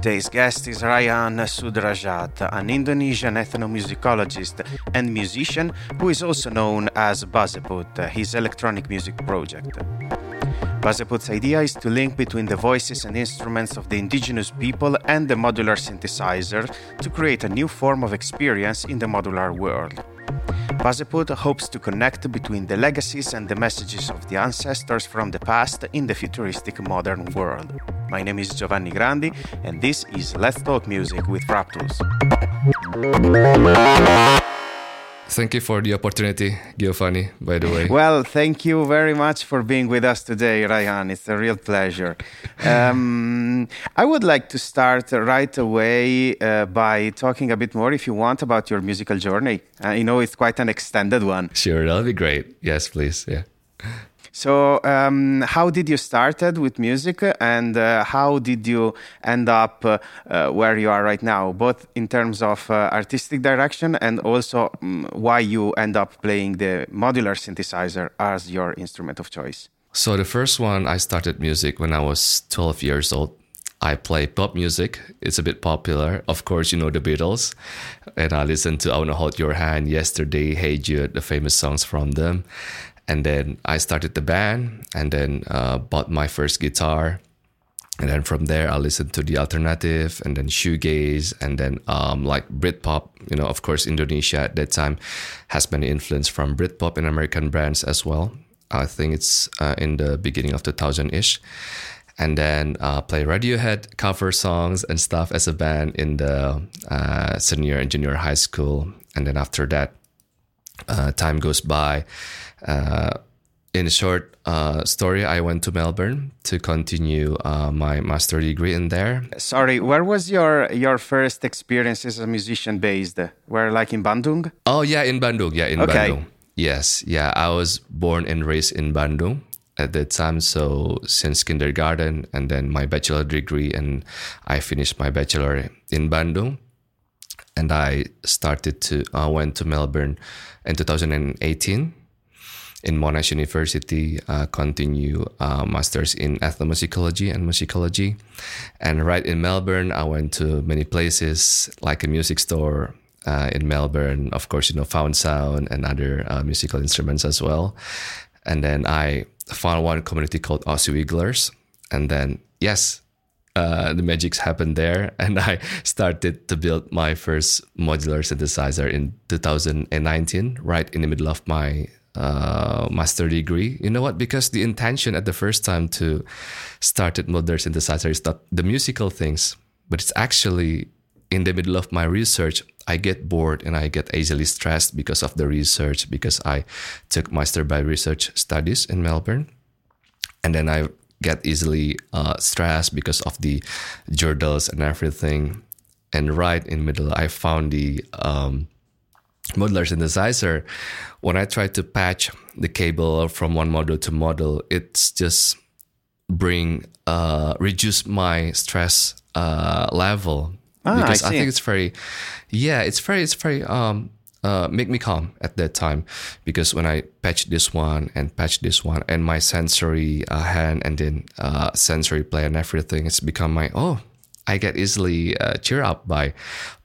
Today's guest is Rayhan Sudrajat, an Indonesian ethnomusicologist and musician who is also known as Baséput, his electronic music project. Baséput's idea is to link between the voices and instruments of the indigenous people and the modular synthesizer to create a new form of experience in the modular world. Baséput hopes to connect between the legacies and the messages of the ancestors from the past in the futuristic modern world. My name is Giovanni Grandi, and this is Let's Talk Music with Frap Tools. Thank you for the opportunity, Giovanni, by the way. Well, thank you very much for being with us today, Ryan. It's a real pleasure. Um, I would like to start right away uh, by talking a bit more, if you want, about your musical journey. Uh, you know, it's quite an extended one. Sure, that'll be great. Yes, please. Yeah. So, um, how did you started with music, and uh, how did you end up uh, where you are right now, both in terms of uh, artistic direction and also um, why you end up playing the modular synthesizer as your instrument of choice? So the first one, I started music when I was 12 years old. I play pop music. It's a bit popular. Of course, you know the Beatles. And I listened to I Wanna Hold Your Hand yesterday, Hey Jude, the famous songs from them and then I started the band and then uh, bought my first guitar. And then from there, I listened to the alternative and then shoegaze and then um, like Britpop. You know, of course, Indonesia at that time has many influence from Britpop and American bands as well. I think it's uh, in the beginning of 2000 ish. And then uh, play Radiohead cover songs and stuff as a band in the uh, senior and junior high school. And then after that, uh, time goes by in a short uh, story, I went to Melbourne to continue uh, my master degree in there. Sorry, where was your your first experience as a musician based? Where, like in Bandung? Oh yeah, in Bandung. Yeah, in okay. Bandung. Yes, yeah. I was born and raised in Bandung at that time. So since kindergarten, and then my bachelor degree, and I finished my bachelor in Bandung, and I started to uh, went to Melbourne in 2018 in Monash University, uh, continue uh, masters in ethnomusicology and musicology. And right in Melbourne, I went to many places like a music store uh, in Melbourne, of course, you know, found sound and other uh, musical instruments as well. And then I found one community called Aussie Wigglers. And then, yes, uh, the magics happened there and i started to build my first modular synthesizer in 2019 right in the middle of my uh, master degree. You know what? Because the intention at the first time to start at modular synthesizer is not the musical things, but it's actually in the middle of my research. I get bored and I get easily stressed because of the research because I took master by research studies in Melbourne, and then I get easily uh, stressed because of the journals and everything. And right in the middle, I found the um, modular synthesizer, when I try to patch the cable from one model to model, it's just bring uh, reduce my stress uh, level. Ah, because I, I, think it's very, yeah, it's very, it's very um, uh, make me calm at that time. Because when I patch this one and patch this one and my sensory uh, hand and then uh, sensory play and everything, it's become my oh I get easily uh, cheer up by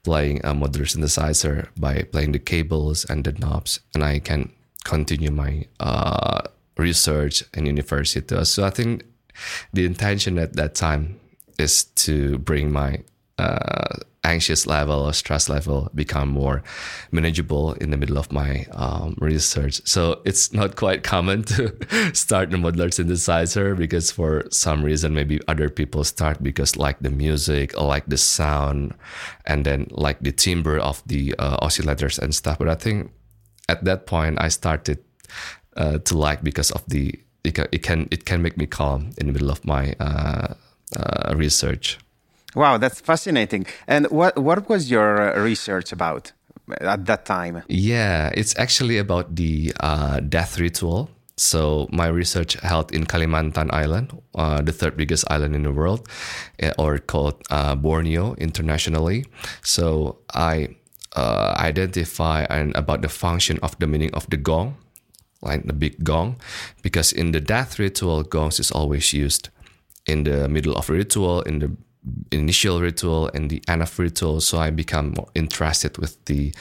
playing a modular synthesizer, by playing the cables and the knobs, and I can continue my uh, research in university. So I think the intention at that time is to bring my uh, anxious level or stress level become more manageable in the middle of my um, research. So it's not quite common to start the modular synthesizer because for some reason maybe other people start because like the music, like the sound, and then like the timbre of the uh, oscillators and stuff. But I think at that point I started uh, to like because of the it can, it can it can make me calm in the middle of my uh, uh research. Wow, that's fascinating. And what what was your uh, research about at that time? Yeah, it's actually about the uh, death ritual. So my research held in Kalimantan Island, uh, the third biggest island in the world, eh, or called uh, Borneo internationally. So I uh, identify and about the function of the meaning of the gong, like the big gong, because in the death ritual, gongs is always used in the middle of a ritual in the initial ritual and the end of ritual. So I become more interested with the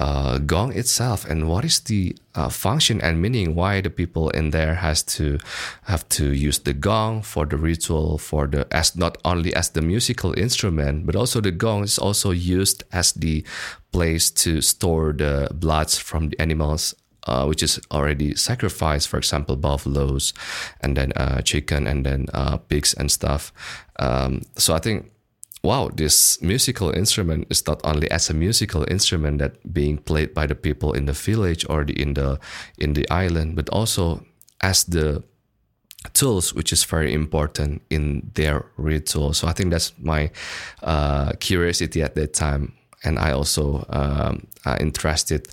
uh, gong itself and what is the uh, function and meaning why the people in there has to have to use the gong for the ritual for the as not only as the musical instrument but also the gong is also used as the place to store the bloods from the animals uh, which is already sacrificed, for example, buffaloes, and then uh, chicken, and then uh, pigs and stuff. Um, so I think wow, this musical instrument is not only as a musical instrument that being played by the people in the village or the, in the in the island, but also as the tools, which is very important in their ritual. So I think that's my uh, curiosity at that time, and I also um, interested.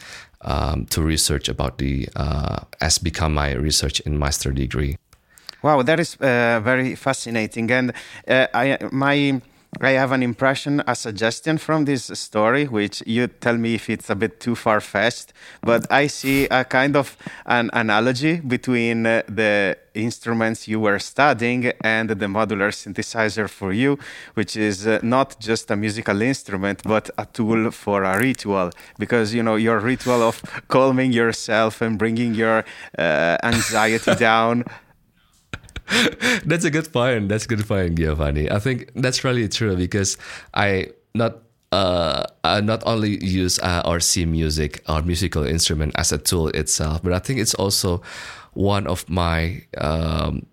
Um, to research about the uh, as become my research in master degree. Wow, that is uh, very fascinating, and uh, I my I have an impression, a suggestion from this story, which you tell me if it's a bit too far fetched, but I see a kind of an analogy between uh, the instruments you were studying and the modular synthesizer for you, which is uh, not just a musical instrument, but a tool for a ritual. Because, you know, your ritual of calming yourself and bringing your uh, anxiety down that's a good point. That's a good point, Giovanni. I think that's really true because I not uh, I not only use uh, music or musical instrument as a tool itself, but I think it's also one of my um,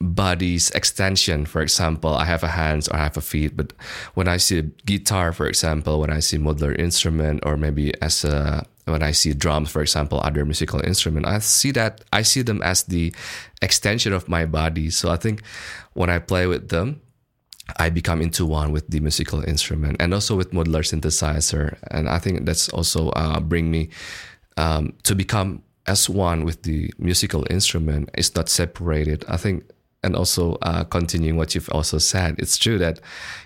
body's extension. For example, I have a hands or I have a feet, but when I see a guitar, for example, when I see modular instrument or maybe as a when I see drums, for example, other musical instrument, I see that I see them as the extension of my body. So I think when I play with them, I become into one with the musical instrument and also with modular synthesizer. And I think that's also uh, bring me um, to become as one with the musical instrument. It's not separated. I think and also uh, continuing what you've also said, it's true that,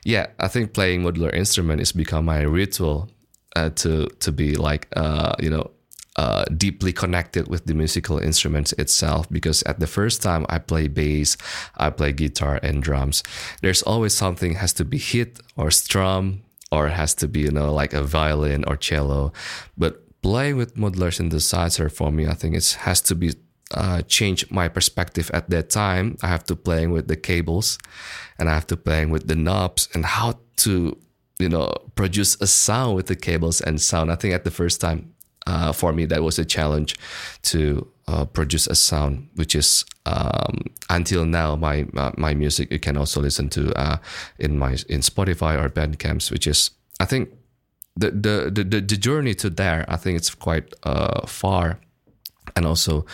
yeah, I think playing modular instrument is become my ritual uh, to to be like uh, you know uh, deeply connected with the musical instruments itself because at the first time I play bass, I play guitar and drums. There's always something has to be hit or strum or has to be you know like a violin or cello. But playing with modular synthesizer for me, I think it has to be uh, change my perspective at that time. I have to playing with the cables, and I have to playing with the knobs and how to you know produce a sound with the cables and sound. I think at the first time uh, for me that was a challenge to uh, produce a sound, which is um, until now my uh, my music you can also listen to uh, in my in Spotify or Bandcamps, which is I think the the the, the journey to there I think it's quite uh, far and also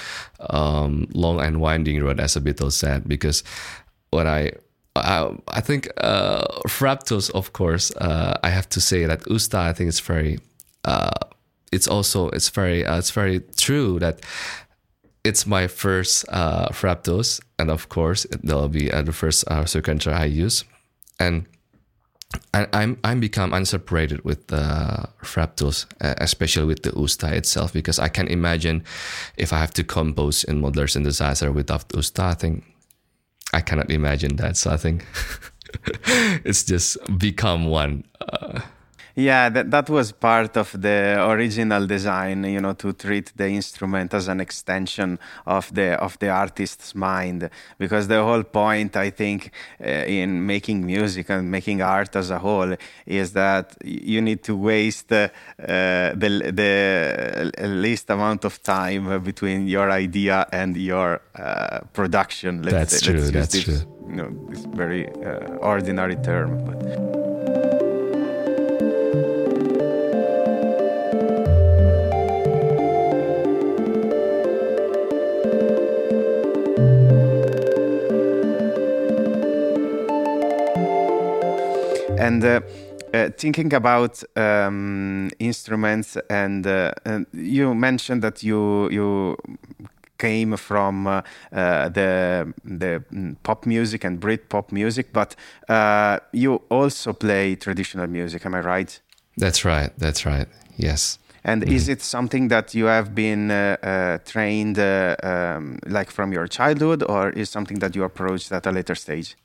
um, long and winding road, as the Beatles said, because when I I, think uh, Frap Tools, of course, uh, I have to say that USTA, I think it's very, uh, it's also it's very uh, it's very true that it's my first uh, Frap Tools, and of course there'll be uh, the first uh, sequencer I use, and I, I'm I'm become unseparated with the Frap Tools, especially with the USTA itself, because I can imagine if I have to compose in modular synthesizer without USTA, I think I cannot imagine that. So I think it's just become one. Uh, yeah, that, that was part of the original design, you know, to treat the instrument as an extension of the of the artist's mind. Because the whole point, I think, uh, in making music and making art as a whole is that you need to waste uh, the the least amount of time between your idea and your uh, production. Let's that's say. true. Let's that's this, true. You know, this very uh, ordinary term, but. And uh, uh, thinking about um, instruments, and, uh, and, you mentioned that you you came from uh, uh, the the pop music and Brit pop music, but uh, you also play traditional music. Am I right? That's right. That's right. Yes. And mm-hmm. is it something that you have been trained um, like from your childhood, or is something that you approached at a later stage?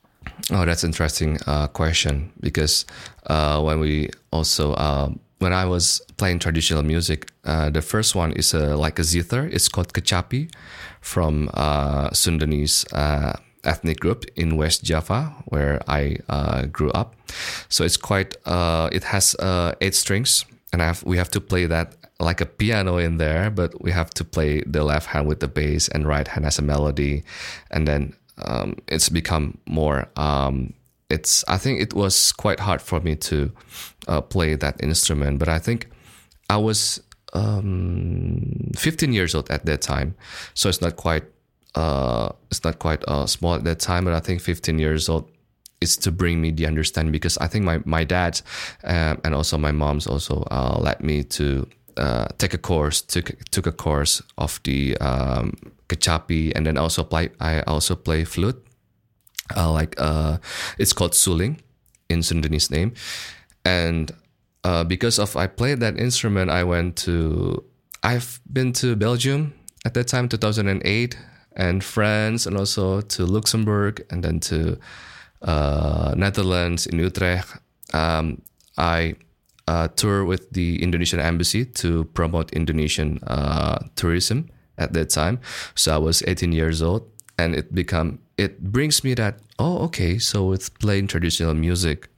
Oh, that's interesting uh, question because uh, when we also uh, when I was playing traditional music, uh, the first one is a, like a zither. It's called kecapi from uh, Sundanese uh, ethnic group in West Java, where I grew up. So it's quite. it has eight strings, and have, we have to play that like a piano in there, but we have to play the left hand with the bass and right hand as a melody, and then um, it's become more. Um, it's I think it was quite hard for me to uh, play that instrument, but I think I was um, 15 years old at that time, so it's not quite uh, it's not quite uh, small at that time, but I think 15 years old is to bring me the understanding because I think my my dad um, and also my mom's also uh, led me to uh, take a course took took a course of the um, kecapi and then also play I also play flute. Uh, like uh, it's called suling in Sundanese name. And uh, because of I played that instrument I went to I've been to Belgium at that time 2008 and France and also to Luxembourg and then to uh, Netherlands in Utrecht. Um, I uh, tour with the Indonesian embassy to promote Indonesian uh, tourism at that time. So I was 18 years old, and it become it brings me that oh okay, so with playing traditional music,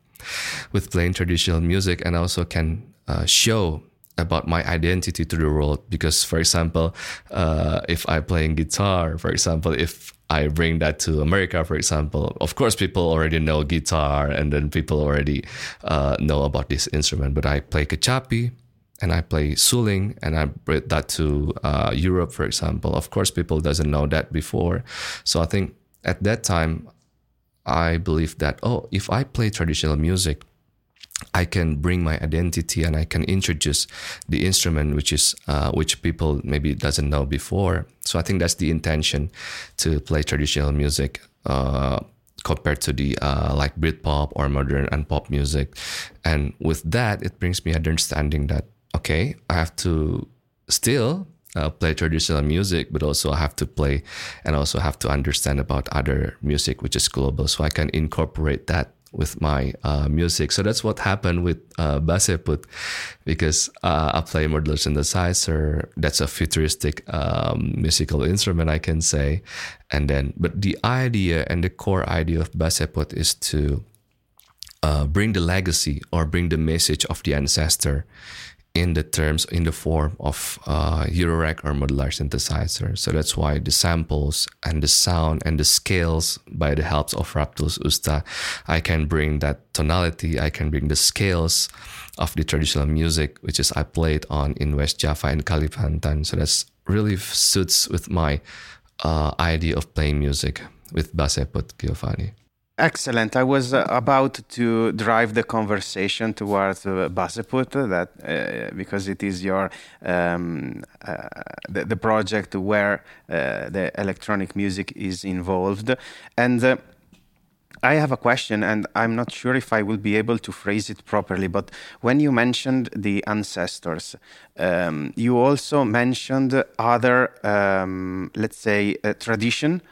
with playing traditional music, and also can uh, show about my identity to the world because for example uh, if i playing guitar for example if I bring that to America, for example, of course, people already know guitar and then people already uh, know about this instrument. But I play kecapi and I play suling and I bring that to uh, Europe, for example. Of course, people doesn't know that before. So I think at that time, I believe that, oh, if I play traditional music, I can bring my identity and I can introduce the instrument, which is uh, which people maybe doesn't know before. So I think that's the intention to play traditional music uh, compared to the uh, like Britpop or modern and pop music. And with that, it brings me understanding that okay, I have to still uh, play traditional music, but also I have to play and also have to understand about other music, which is global. So I can incorporate that with my uh, music. So that's what happened with uh, Baséput because uh, I play modular synthesizer. That's a futuristic um, musical instrument, I can say. And then, but the idea and the core idea of Baséput is to uh, bring the legacy or bring the message of the ancestor in the terms in the form of uh, Eurorack or modular synthesizer. So that's why the samples and the sound and the scales by the help of Raptools USTA, I can bring that tonality, I can bring the scales of the traditional music, which is I played on in West Java and Kalimantan. So that's really suits with my uh, idea of playing music with Baséput Giovanni. Excellent. I was uh, about to drive the conversation towards uh, Baséput, that uh, because it is your um, uh, the, the, project where uh, the electronic music is involved, and. Uh, I have a question, and I'm not sure if I will be able to phrase it properly. But when you mentioned the ancestors, um, you also mentioned other, um, let's say, tradition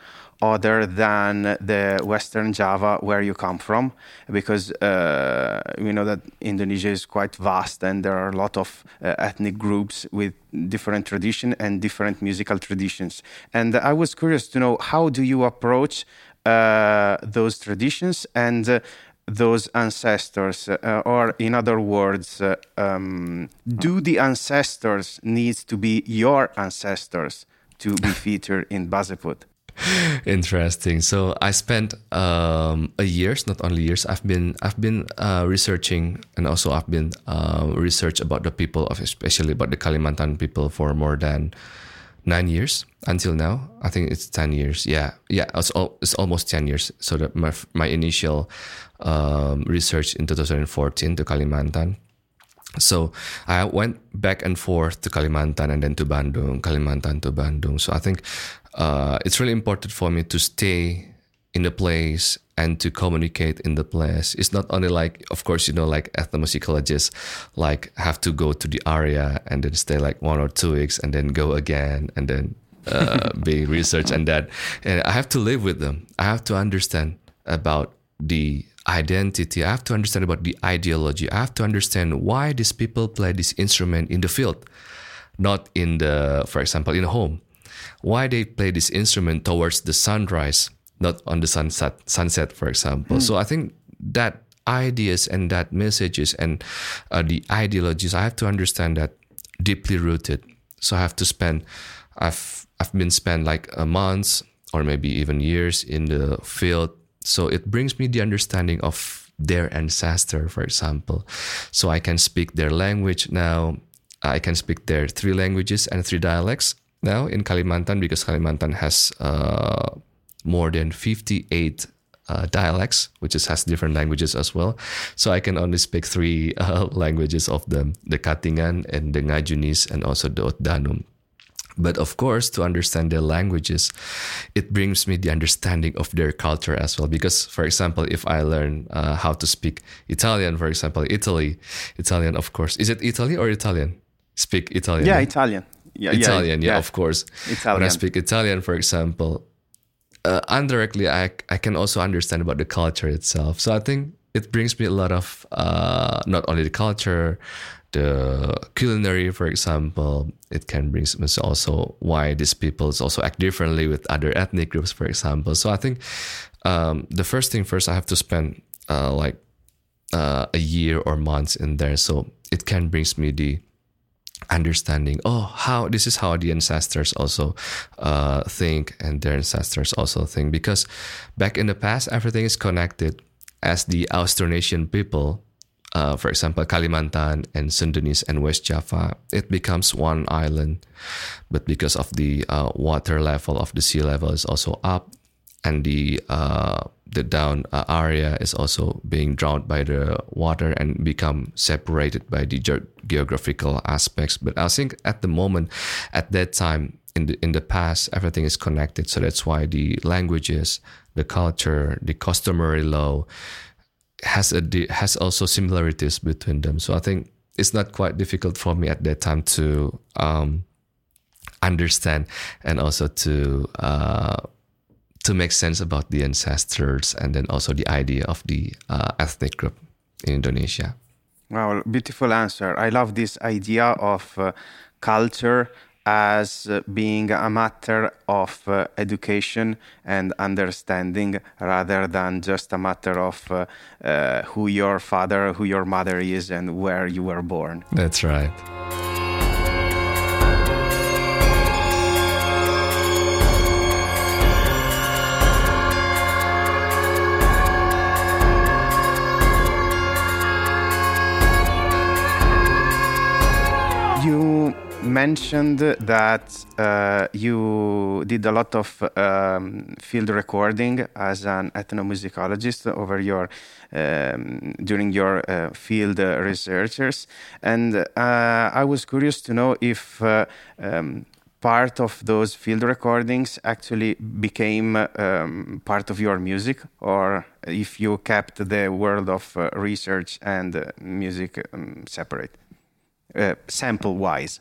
other than the Western Java where you come from, because uh, we know that Indonesia is quite vast and there are a lot of uh, ethnic groups with different tradition and different musical traditions. And I was curious to know how do you approach uh, those traditions and uh, those ancestors, uh, or in other words, uh, um, do the ancestors need to be your ancestors to be featured in Baséput? Interesting. So I spent um, a years, not only years. I've been I've been uh, researching, and also I've been uh, research about the people of, especially about the Kalimantan people for more than nine years until now. I think it's ten years. Yeah, yeah. It's, all, it's almost ten years. So that my my initial um, research in 2014 to Kalimantan. So I went back and forth to Kalimantan and then to Bandung, Kalimantan to Bandung. So I think uh, it's really important for me to stay in the place and to communicate in the place. It's not only like, of course, you know, like ethnomusicologists, like have to go to the area and then stay like one or two weeks and then go again and then uh, be research and that. And I have to live with them. I have to understand about the identity. I have to understand about the ideology. I have to understand why these people play this instrument in the field, not in the, for example, in a home. Why they play this instrument towards the sunrise, not on the sunset, sunset, for example. Mm. So I think that ideas and that messages and uh, the ideologies, I have to understand that deeply rooted. So I have to spend, I've I've been spent like a month or maybe even years in the field so it brings me the understanding of their ancestor, for example. So I can speak their language now. I can speak their three languages and three dialects now in Kalimantan because Kalimantan has uh, more than 58 uh, dialects, which is, has different languages as well. So I can only speak three uh, languages of them: the Katingan and the Ngajunis, and also the Otdanum. But of course, to understand their languages, it brings me the understanding of their culture as well. Because, for example, if I learn uh, how to speak Italian, for example, Italy, Italian, of course, is it Italy or Italian? Speak Italian. Yeah, Italian. Yeah, Italian, yeah, yeah, of course. Italian. When I speak Italian, for example, uh, indirectly, I, I can also understand about the culture itself. So I think it brings me a lot of uh, not only the culture, the culinary, for example, it can bring me also why these peoples also act differently with other ethnic groups, for example. So I think um, the first thing first, I have to spend uh, like uh, a year or months in there, so it can brings me the understanding. Oh, how this is how the ancestors also uh, think, and their ancestors also think. Because back in the past, everything is connected. As the Austronesian people, uh, for example, Kalimantan and Sundanese and West Java, it becomes one island. But because of the uh, water level of the sea level is also up, and the uh, the down uh, area is also being drowned by the water and become separated by the ge- geographical aspects. But I think at the moment, at that time in the in the past, everything is connected. So that's why the languages, the culture, the customary law has a has also similarities between them. So I think it's not quite difficult for me at that time to um, understand and also to uh, to make sense about the ancestors and then also the idea of the uh, ethnic group in Indonesia. Wow, beautiful answer. I love this idea of uh, culture as being a matter of uh, education and understanding rather than just a matter of uh, uh, who your father, who your mother is, and where you were born. That's right. Mentioned that uh, you did a lot of um, field recording as an ethnomusicologist over your um, during your uh, field uh, researchers, and uh, I was curious to know if. Uh, um, part of those field recordings actually became um, part of your music, or if you kept the world of uh, research and music um, separate, sample wise.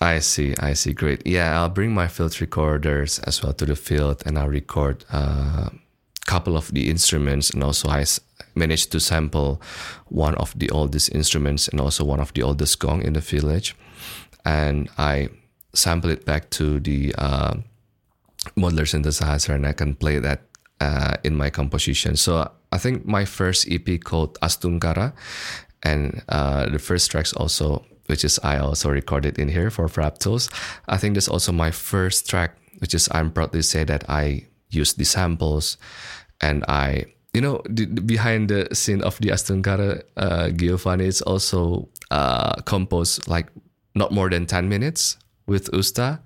I see, I see. Great. Yeah, I'll bring my field recorders as well to the field and I'll record a uh, couple of the instruments. And also, I managed to sample one of the oldest instruments and also one of the oldest gong in the village. And I sample it back to the uh, modular synthesizer and I can play that uh, in my composition. So I think my first EP called Astungkara and uh, the first tracks also which is I also recorded in here for Frap Tools. I think that's also my first track, which is I'm proud to say that I used the samples and I, you know, the, behind the scene of the Astungkara, uh, Giovanni is also uh, composed like not more than 10 minutes with USTA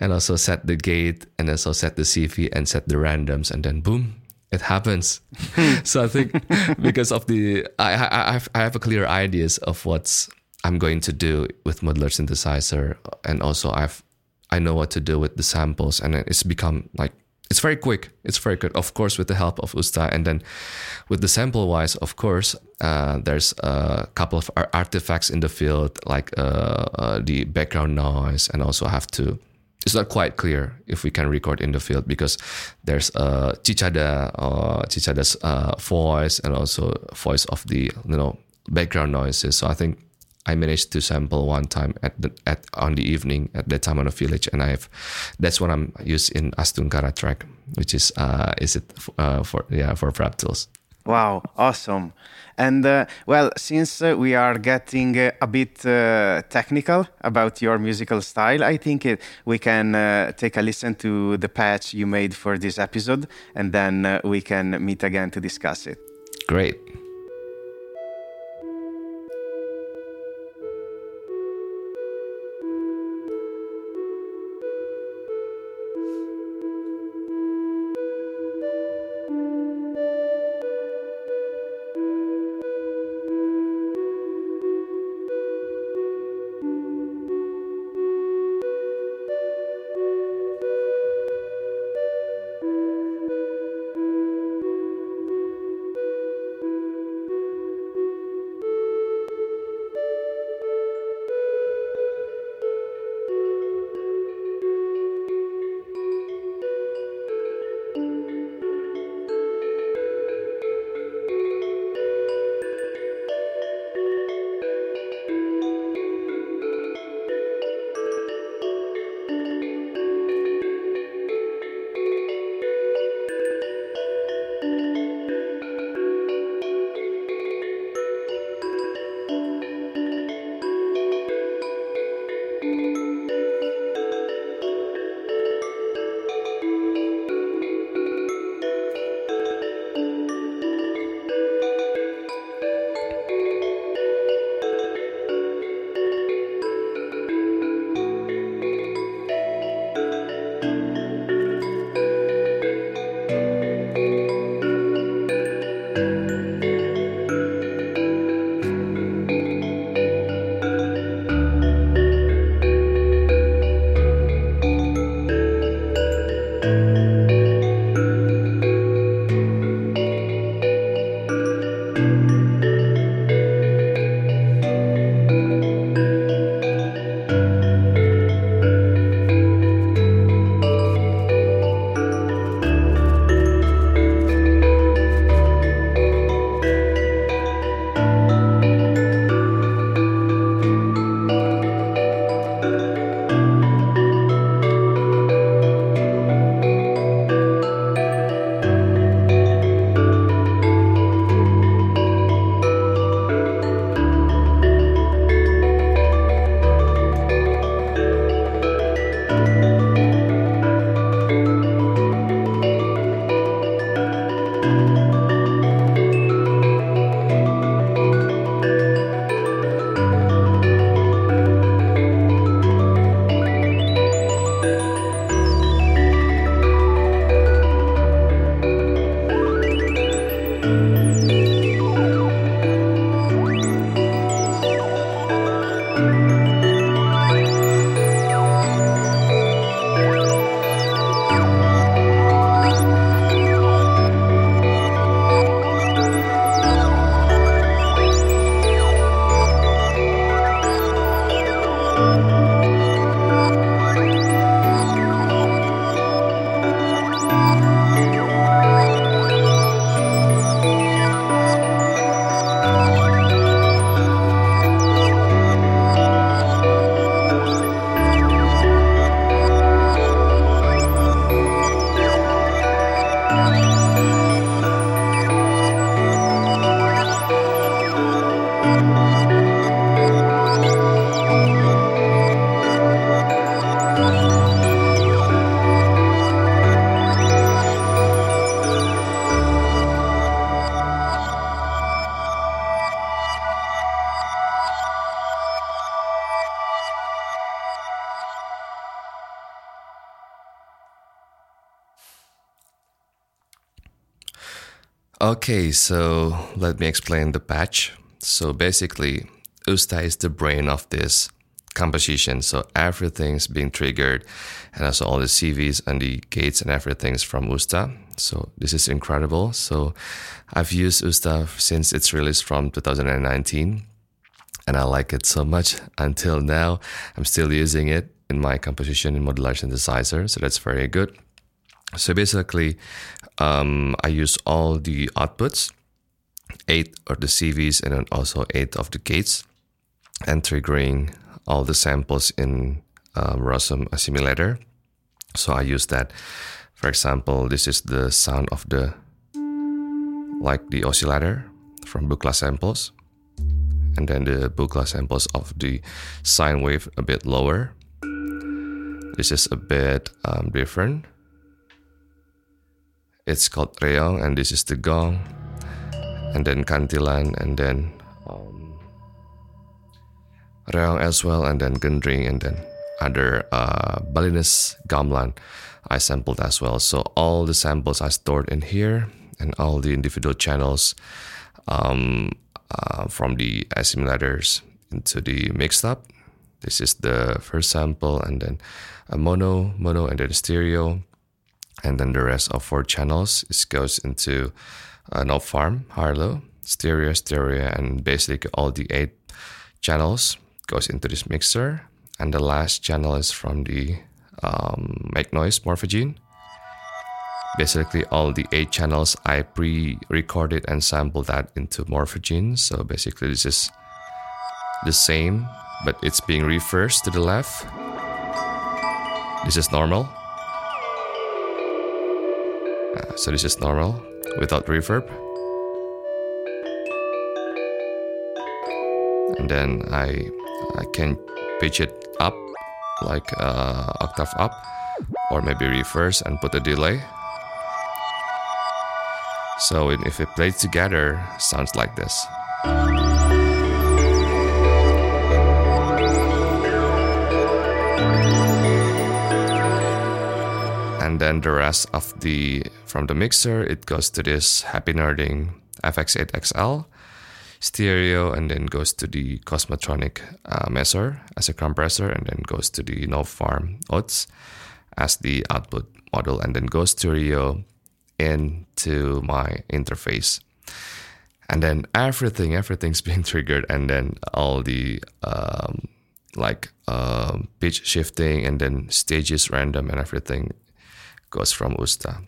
and also set the gate and also set the CV and set the randoms and then boom, it happens. so I think because of the I, I I I have a clear ideas of what's I'm going to do with modular synthesizer, and also I've I know what to do with the samples, and it's become like it's very quick. It's very good, of course, with the help of USTA, and then with the sample wise, of course, uh, there's a couple of artifacts in the field like uh, uh, the background noise, and also have to it's not quite clear if we can record in the field because there's a Cicada or Cicada's uh, voice and also voice of the you know background noises. So I think I managed to sample one time at the at on the evening at the time on a village, and I've that's what I'm used in Astungkara track, which is uh is it uh, for yeah for Frap Tools. Wow, awesome. And uh, well, since uh, we are getting uh, a bit uh, technical about your musical style, I think it, we can uh, take a listen to the patch you made for this episode, and then uh, we can meet again to discuss it. Great. Okay, so let me explain the patch. So basically, USTA is the brain of this composition. So everything's being triggered, and also all the CVs and the gates and everything's from USTA. So this is incredible. So I've used USTA since its release from 2019, and I like it so much until now. I'm still using it, in my composition in modular synthesizer, so that's very good. So basically, um, I use all the outputs, eight of the CVs, and then also eight of the gates, and triggering all the samples in um, Rossum Assimil8or. So I use that. For example, this is the sound of the like the oscillator from Buchla samples, and then the Buchla samples of the sine wave a bit lower. This is a bit um, different. It's called Reong, and this is the gong, and then Kantilan, and then um, Reong as well, and then Gendring, and then other uh, Balinese gamelan I sampled as well. So all the samples I stored in here, and all the individual channels um, uh, from the Assimil8ors into the mixed up. This is the first sample, and then a mono, mono, and then stereo, and then the rest of four channels. It goes into an op farm, Harlow, stereo, stereo, and basically all the eight channels goes into this mixer. And the last channel is from the um, Make Noise Morphogene basically all the eight channels I pre-recorded and sampled that into Morphogene. So basically this is the same, but it's being reversed to the left. This is normal. So this is normal without reverb. And then I I can pitch it up like uh, octave up or maybe reverse and put a delay. So if it plays together, sounds like this. And then the rest of the from the mixer, it goes to this Happy Nerding FX Aid XL stereo, and then goes to the Cosmotronic uh, Messer as a compressor, and then goes to the Novfarm Oats as the output model, and then goes to Rio into my interface. And then everything everything's being triggered and then all the um, like um, pitch shifting and then stages random and everything goes from USTA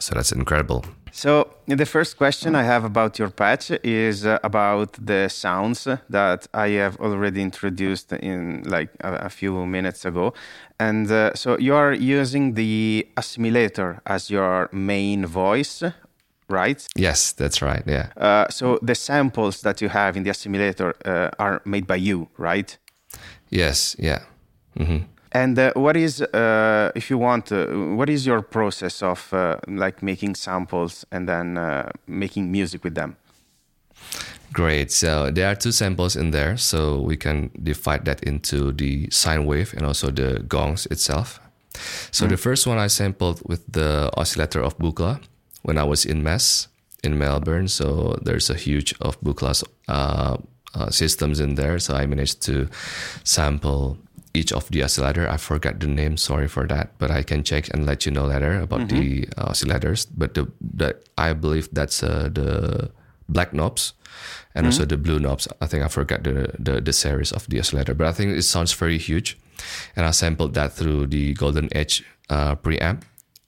so that's incredible so the first question I have about your patch is uh, about the sounds that I have already introduced in like a, a few minutes ago. And uh, so you are using the Assimil8or as your main voice, right? Yes, that's right. Yeah. Uh, so the samples that you have in the Assimil8or uh, are made by you, right? Yes. Yeah. Mm-hmm. And uh, what is, uh, if you want, uh, what is your process of uh, like making samples and then uh, making music with them? Great. So there are two samples in there, so we can divide that into the sine wave and also the gongs itself. So mm. the first one I sampled with the oscillator of Buchla when I was in MESS in Melbourne. So there's a huge of Buchla's uh, systems in there. So I managed to sample each of the oscillator. I forgot the name. Sorry for that, but I can check and let you know later about mm-hmm. the uh, oscillators. But the, the I believe that's uh, the black knobs and mm-hmm. also the blue knobs. I think I forgot the, the the series of the oscillator, but I think it sounds very huge. And I sampled that through the Golden Age uh, preamp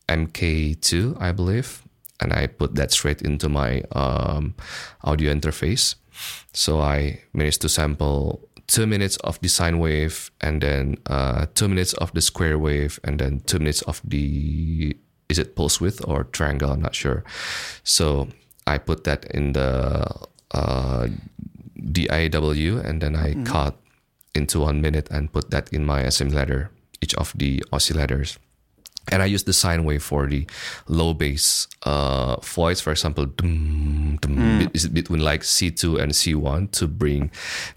MK2, I believe, and I put that straight into my um, audio interface. So I managed to sample two minutes of the sine wave and then uh, two minutes of the square wave and then two minutes of the is it pulse width or triangle? I'm not sure. So i put that in the uh, DAW and then i mm-hmm. cut into one minute and put that in my assimilator each of the oscillators and I use the sine wave for the low bass uh, voice, for example, dum, dum, mm. is between like C2 and C1 to bring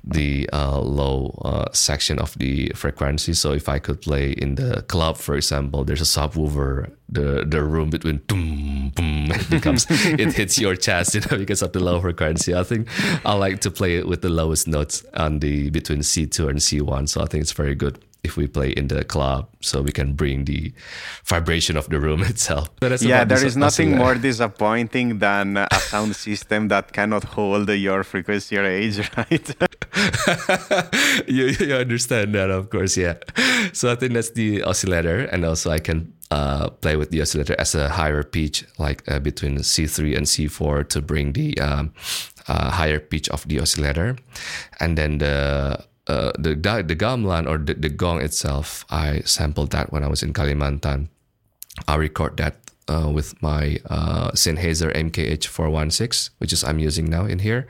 the uh, low uh, section of the frequency. So if I could play in the club, for example, there's a subwoofer, the the room between dum, boom, it becomes it hits your chest, you know, because of the low frequency. I think I like to play it with the lowest notes on the between C2 and C1. So I think it's very good if we play in the club so we can bring the vibration of the room itself. Yeah there is nothing more disappointing than a sound system that cannot hold your frequency range right? You, you understand that of course yeah. So I think that's the oscillator, and also I can uh, play with the oscillator as a higher pitch, like uh, between C3 and C4, to bring the um, uh, higher pitch of the oscillator, and then the uh, the the gamelan or the, the gong itself, I sampled that when I was in Kalimantan. I record that uh, with my uh, Sennheiser MKH416, which is I'm using now in here.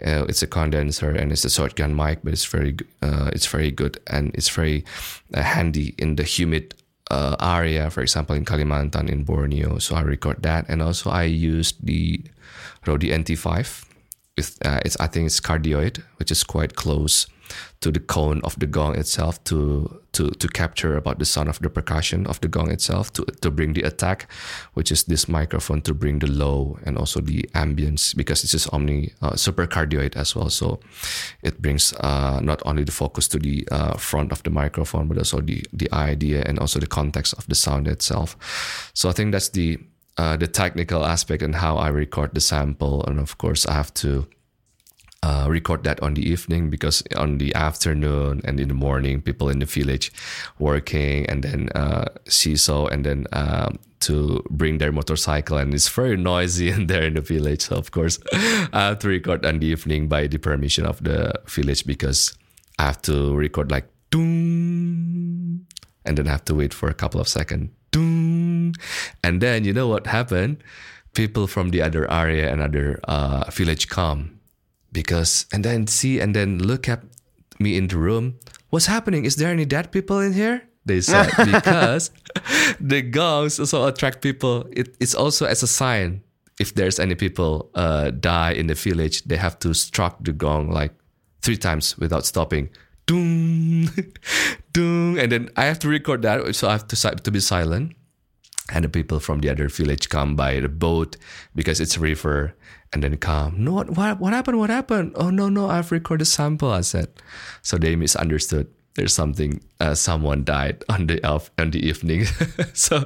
Uh, it's a condenser and it's a shotgun mic, but it's very uh, it's very good and it's very uh, handy in the humid uh, area. For example, in Kalimantan, in Borneo. So I record that, and also I use the Rode NT5. With it's I think it's cardioid, which is quite close to the cone of the gong itself to to to capture about the sound of the percussion of the gong itself to to bring the attack, which is this microphone to bring the low and also the ambience because this is omni uh, super cardioid as well. So it brings uh, not only the focus to the uh, front of the microphone but also the the idea and also the context of the sound itself. So I think that's the uh, the technical aspect and how I record the sample, and of course I have to uh, record that on the evening because on the afternoon and in the morning, people in the village working and then uh, so and then um, to bring their motorcycle and it's very noisy in there in the village. So of course, I have to record on the evening by the permission of the village because I have to record like doom and then I have to wait for a couple of seconds. Doom. And then you know what happened? People from the other area and other uh, village come because and then see and then look at me in the room. What's happening? Is there any dead people in here? They said because the gongs also attract people. It, it's also as a sign if there's any people uh, die in the village, they have to struck the gong like three times without stopping. Doom, doom, and then I have to record that, so I have to to be silent. And the people from the other village come by the boat because it's a river and then come, no, what, what, what happened? What happened? Oh, no, no, I've recorded sample, I said. So they misunderstood. There's something, uh, someone died on the on the evening. so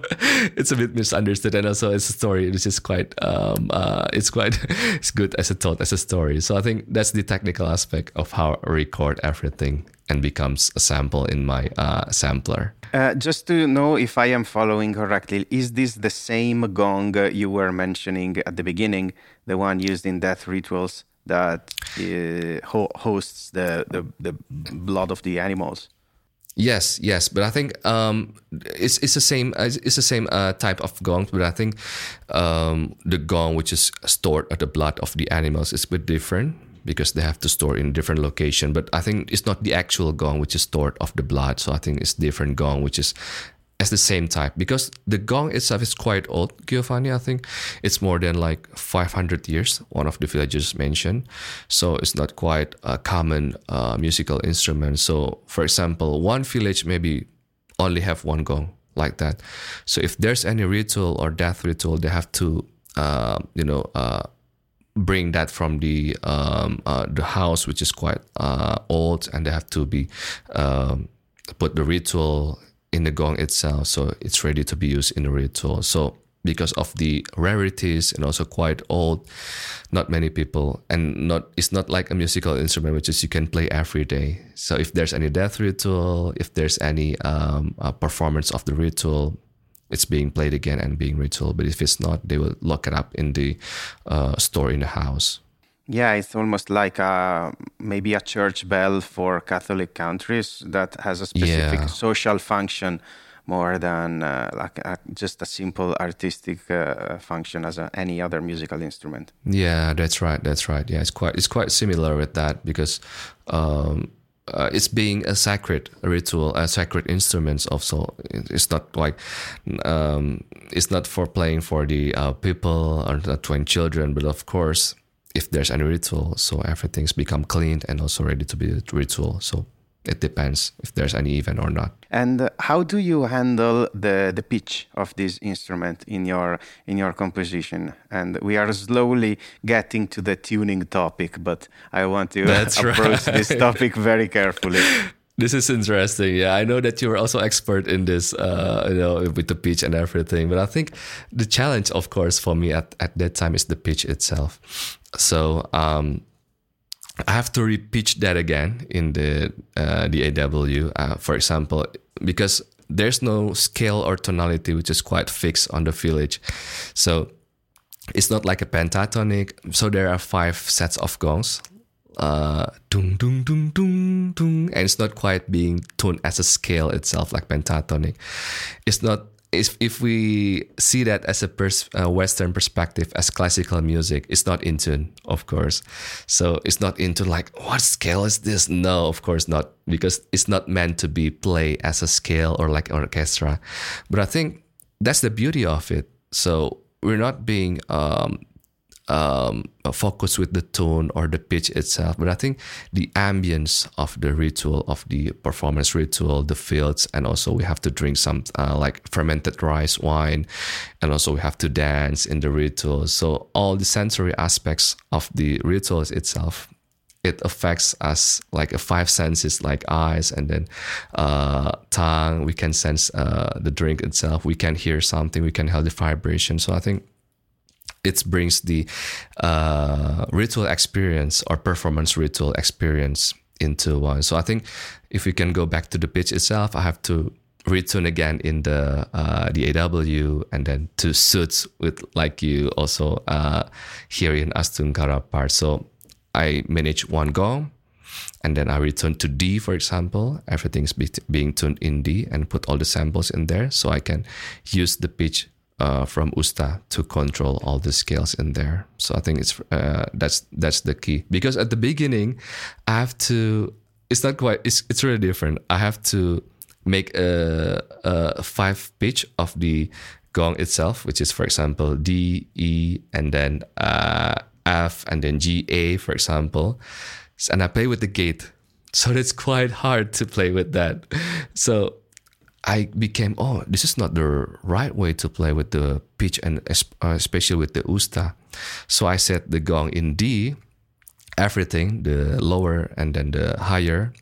it's a bit misunderstood. And also it's a story which is quite, um, uh, it's quite, it's good as a thought, as a story. So I think that's the technical aspect of how I record everything and becomes a sample in my uh, sampler. Uh, just to know if I am following correctly, is this the same gong you were mentioning at the beginning, the one used in death rituals that uh, ho- hosts the, the, the blood of the animals? Yes, yes, but I think um, it's it's the same it's the same uh, type of gong, but I think um, the gong which is stored at the blood of the animals is a bit different because they have to store in different location. But I think it's not the actual gong which is stored of the blood. So I think it's different gong which is as the same type because the gong itself is quite old. Giovanni, I think it's more than like 500 years. One of the villagers mentioned, so it's not quite a common uh, musical instrument. So, for example, one village maybe only have one gong like that. So if there's any ritual or death ritual, they have to, uh, you know, uh, bring that from the um, uh, the house, which is quite uh, old, and they have to be um, put the ritual in the gong itself, so it's ready to be used in the ritual. So because of the rarities and also quite old, not many people, and not it's not like a musical instrument which is you can play every day. So if there's any death ritual, if there's any um, uh, performance of the ritual, it's being played again and being ritual. But if it's not, they will lock it up in the uh, store in the house. Yeah, it's almost like a, maybe a church bell for Catholic countries that has a specific yeah. social function more than uh, like a, just a simple artistic uh, function as a, any other musical instrument. Yeah, that's right. That's right. Yeah, it's quite it's quite similar with that because um, uh, it's being a sacred ritual, a sacred instruments also. It's not like um, it's not for playing for the uh, people or the twin children, but of course, if there's any ritual, so everything's become cleaned and also ready to be a ritual. So it depends if there's any event or not. And uh, how do you handle the the pitch of this instrument in your in your composition? And we are slowly getting to the tuning topic, but I want to That's approach right. this topic very carefully. This is interesting. Yeah, I know that you're also expert in this, uh, you know, with the pitch and everything. But I think the challenge, of course, for me at, at that time is the pitch itself. So um, I have to repitch that again in the uh, the DAW. Uh, for example, because there's no scale or tonality which is quite fixed on the village. So it's not like a pentatonic. So there are five sets of gongs. Uh, and it's not quite being tuned as a scale itself like pentatonic. It's not if if we see that as a pers- uh, Western perspective as classical music, it's not in tune, of course. So it's not into like what scale is this? No, of course not, because it's not meant to be played as a scale or like orchestra. But I think that's the beauty of it. So we're not being um, um, focus with the tone or the pitch itself, but I think the ambience of the ritual, of the performance ritual, the fields, and also we have to drink some uh, like fermented rice wine, and also we have to dance in the ritual. So all the sensory aspects of the rituals itself. It affects us like a five senses, like eyes and then uh, tongue. We can sense uh, the drink itself. We can hear something. We can hear the vibration. So I think it brings the uh, ritual experience or performance ritual experience into one. So I think if we can go back to the pitch itself, I have to retune again in the uh, the DAW and then to suits with like you also uh, here in Astungkara part. So I manage one gong and then I return to D, for example. Everything's be- being tuned in D and put all the samples in there so I can use the pitch uh, from Usta to control all the scales in there. So I think it's uh, that's that's the key because at the beginning I have to. It's not quite. It's it's really different. I have to make a, a five pitch of the gong itself, which is for example D E and then uh, F and then G A for example, and I play with the gate. So it's quite hard to play with that. So I became, oh, this is not the right way to play with the pitch and uh, especially with the usta. So I set the gong in D, everything, the lower and then the higher.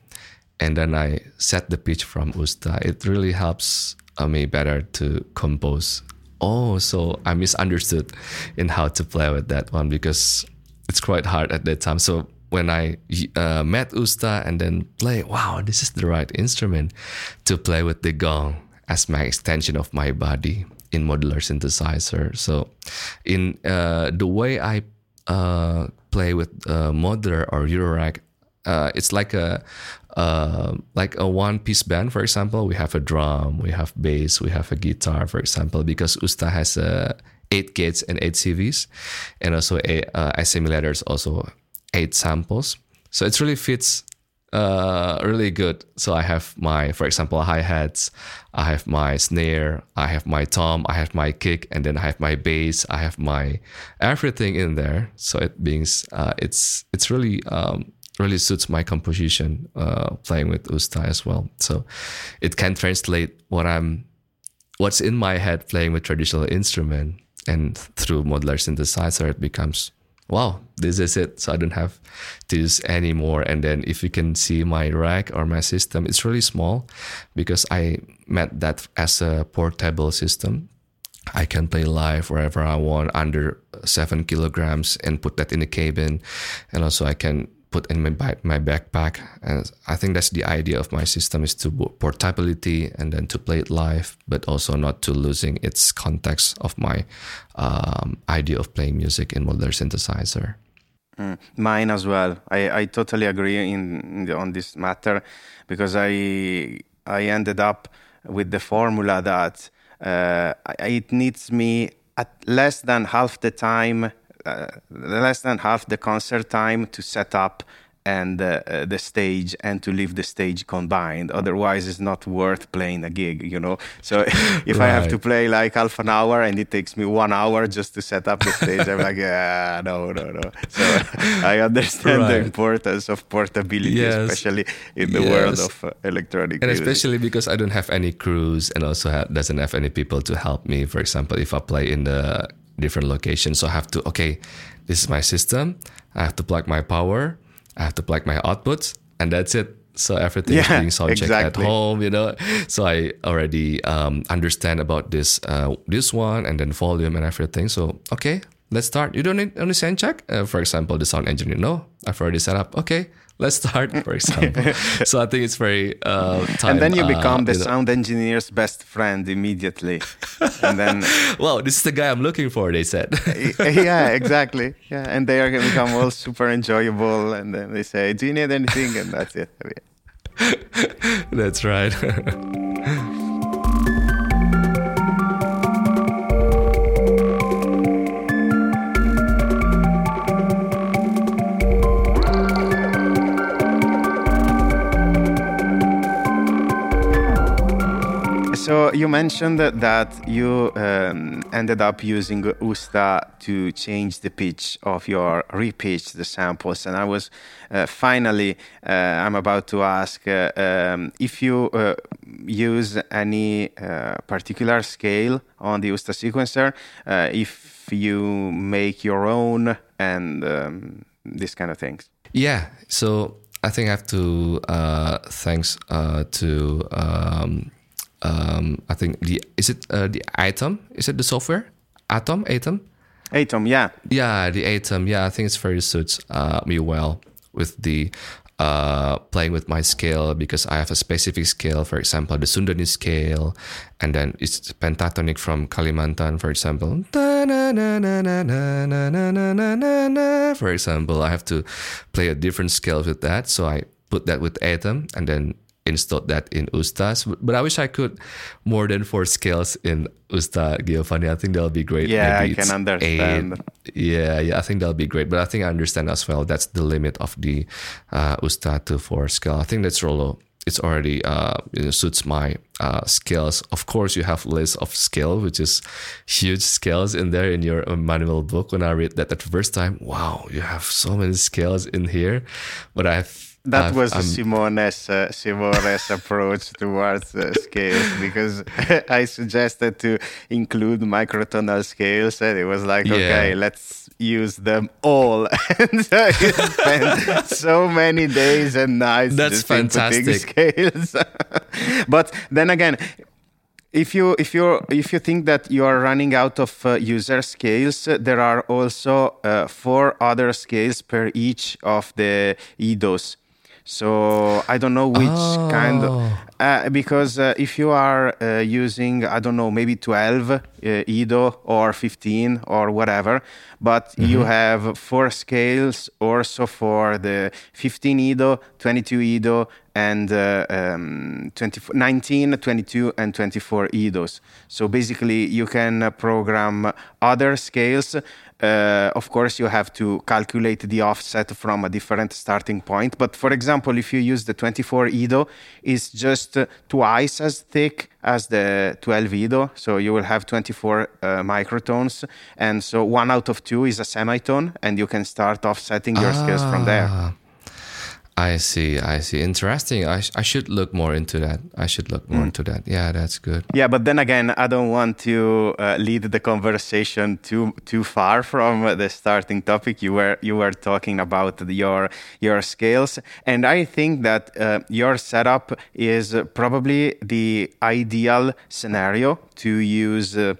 And then I set the pitch from usta. It really helps uh, me better to compose. Oh, so I misunderstood in how to play with that one because it's quite hard at that time. So when I uh, met Usta and then play, wow, this is the right instrument to play with the gong as my extension of my body in modular synthesizer. So, in uh, the way I uh, play with uh, modular or Eurorack, uh, it's like a uh, like a one piece band. For example, we have a drum, we have bass, we have a guitar. For example, because Usta has eight gates and eight CVs, and also a Assimil8ors also eight samples. So it really fits uh, really good. So I have my, for example, hi hats, I have my snare, I have my tom, I have my kick, and then I have my bass, I have my everything in there. So it means uh, it's it's really um, really suits my composition uh, playing with Usta as well. So it can translate what I'm what's in my head playing with traditional instrument and through modular synthesizer it becomes wow, this is it. So I don't have use anymore. And then if you can see my rack or my system, it's really small because I made that as a portable system. I can play live wherever I want under seven kilograms and put that in the cabin. And also I can put in my my backpack. And I think that's the idea of my system is to portability and then to play it live, but also not to losing its context of my um, idea of playing music in modular synthesizer. Mm, mine as well. I, I totally agree in, in the, on this matter because I I ended up with the formula that uh, it needs me at less than half the time less than half the concert time to set up and uh, uh, the stage and to leave the stage combined otherwise it's not worth playing a gig you know so if right. i have to play like half an hour and it takes me one hour just to set up the stage i'm like yeah no no no so i understand right. the importance of portability yes. especially in the yes. world of uh, electronic and music. especially because i don't have any crews and also have, doesn't have any people to help me for example if i play in the different locations. So I have to, okay, this is my system. I have to plug my power. I have to plug my outputs, and that's it. So everything yeah, is being sound checked exactly. at home, you know. So I already um, understand about this uh, this one and then volume and everything. So okay, let's start. You don't need only sound check. Uh, for example, the sound engineer. No, I've already set up. Okay, let's start, for example. so I think it's very uh, time, And then you uh, become the you know- sound engineer's best friend immediately. and then, Well, this is the guy I'm looking for. They said. yeah, exactly. Yeah, and they are going to become all super enjoyable. And then they say, "Do you need anything?" And that's it. That's right. So you mentioned that you um, ended up using Usta to change the pitch of your repitch the samples, and I was uh, finally uh, I'm about to ask uh, um, if you uh, use any uh, particular scale on the Usta sequencer, uh, if you make your own, and um, these kind of things. Yeah, so I think I have to thanks to um, I think the is it uh, the Atom? Is it the software? Atom, Atom. Atom, yeah. Yeah, the Atom. Yeah, I think it's very suits uh, me well with the uh, playing with my scale because I have a specific scale. For example, the Sundanese scale, and then it's pentatonic from Kalimantan. For example, for example, I have to play a different scale with that. So I put that with Atom, and then installed that in Ustas. But, I wish I could more than four scales in Usta Giovanni. I think that'll be great. Yeah, Maybe I can understand. eight. Yeah, yeah, I think that'll be great. But I think I understand as well. That's the limit of the uh, Usta to four scale. I think that's Rolo. It's already uh, you know, suits my uh, scales. Of course, you have list of scale, which is huge scales in there in your uh, manual book. When I read that the first time, wow, you have so many scales in here. But I've That I've- was I'm- Simone's, uh, Simone's approach towards uh, scales because I suggested to include microtonal scales and it was like, okay, let's use them all. and so spent so many days and nights That's fantastic. scales. but then again, if you if you if you think that you are running out of uh, user scales, uh, there are also uh, four other scales per each of the EDOs. So I don't know which kind of Oh. uh, because uh, if you are uh, using I don't know maybe 12 uh, EDO or 15 or whatever, but you have four scales also for the 15 EDO, 22 EDO, and uh, um, 24, 19, 22, and 24 EDOs. So basically, you can program other scales. Uh, of course, you have to calculate the offset from a different starting point. But for example, if you use the 24 EDO, it's just uh, twice as thick as the 12 EDO. So you will have 24 uh, microtones. And so one out of two is a semitone, and you can start offsetting your scales from there. I see. I see. Interesting. I, sh- I should look more into that. I should look Mm. more into that. Yeah, that's good. Yeah, but then again, I don't want to uh, lead the conversation too too far from the starting topic. You were you were talking about the- your your scales, and I think that uh, your setup is probably the ideal scenario to use. Uh, mm,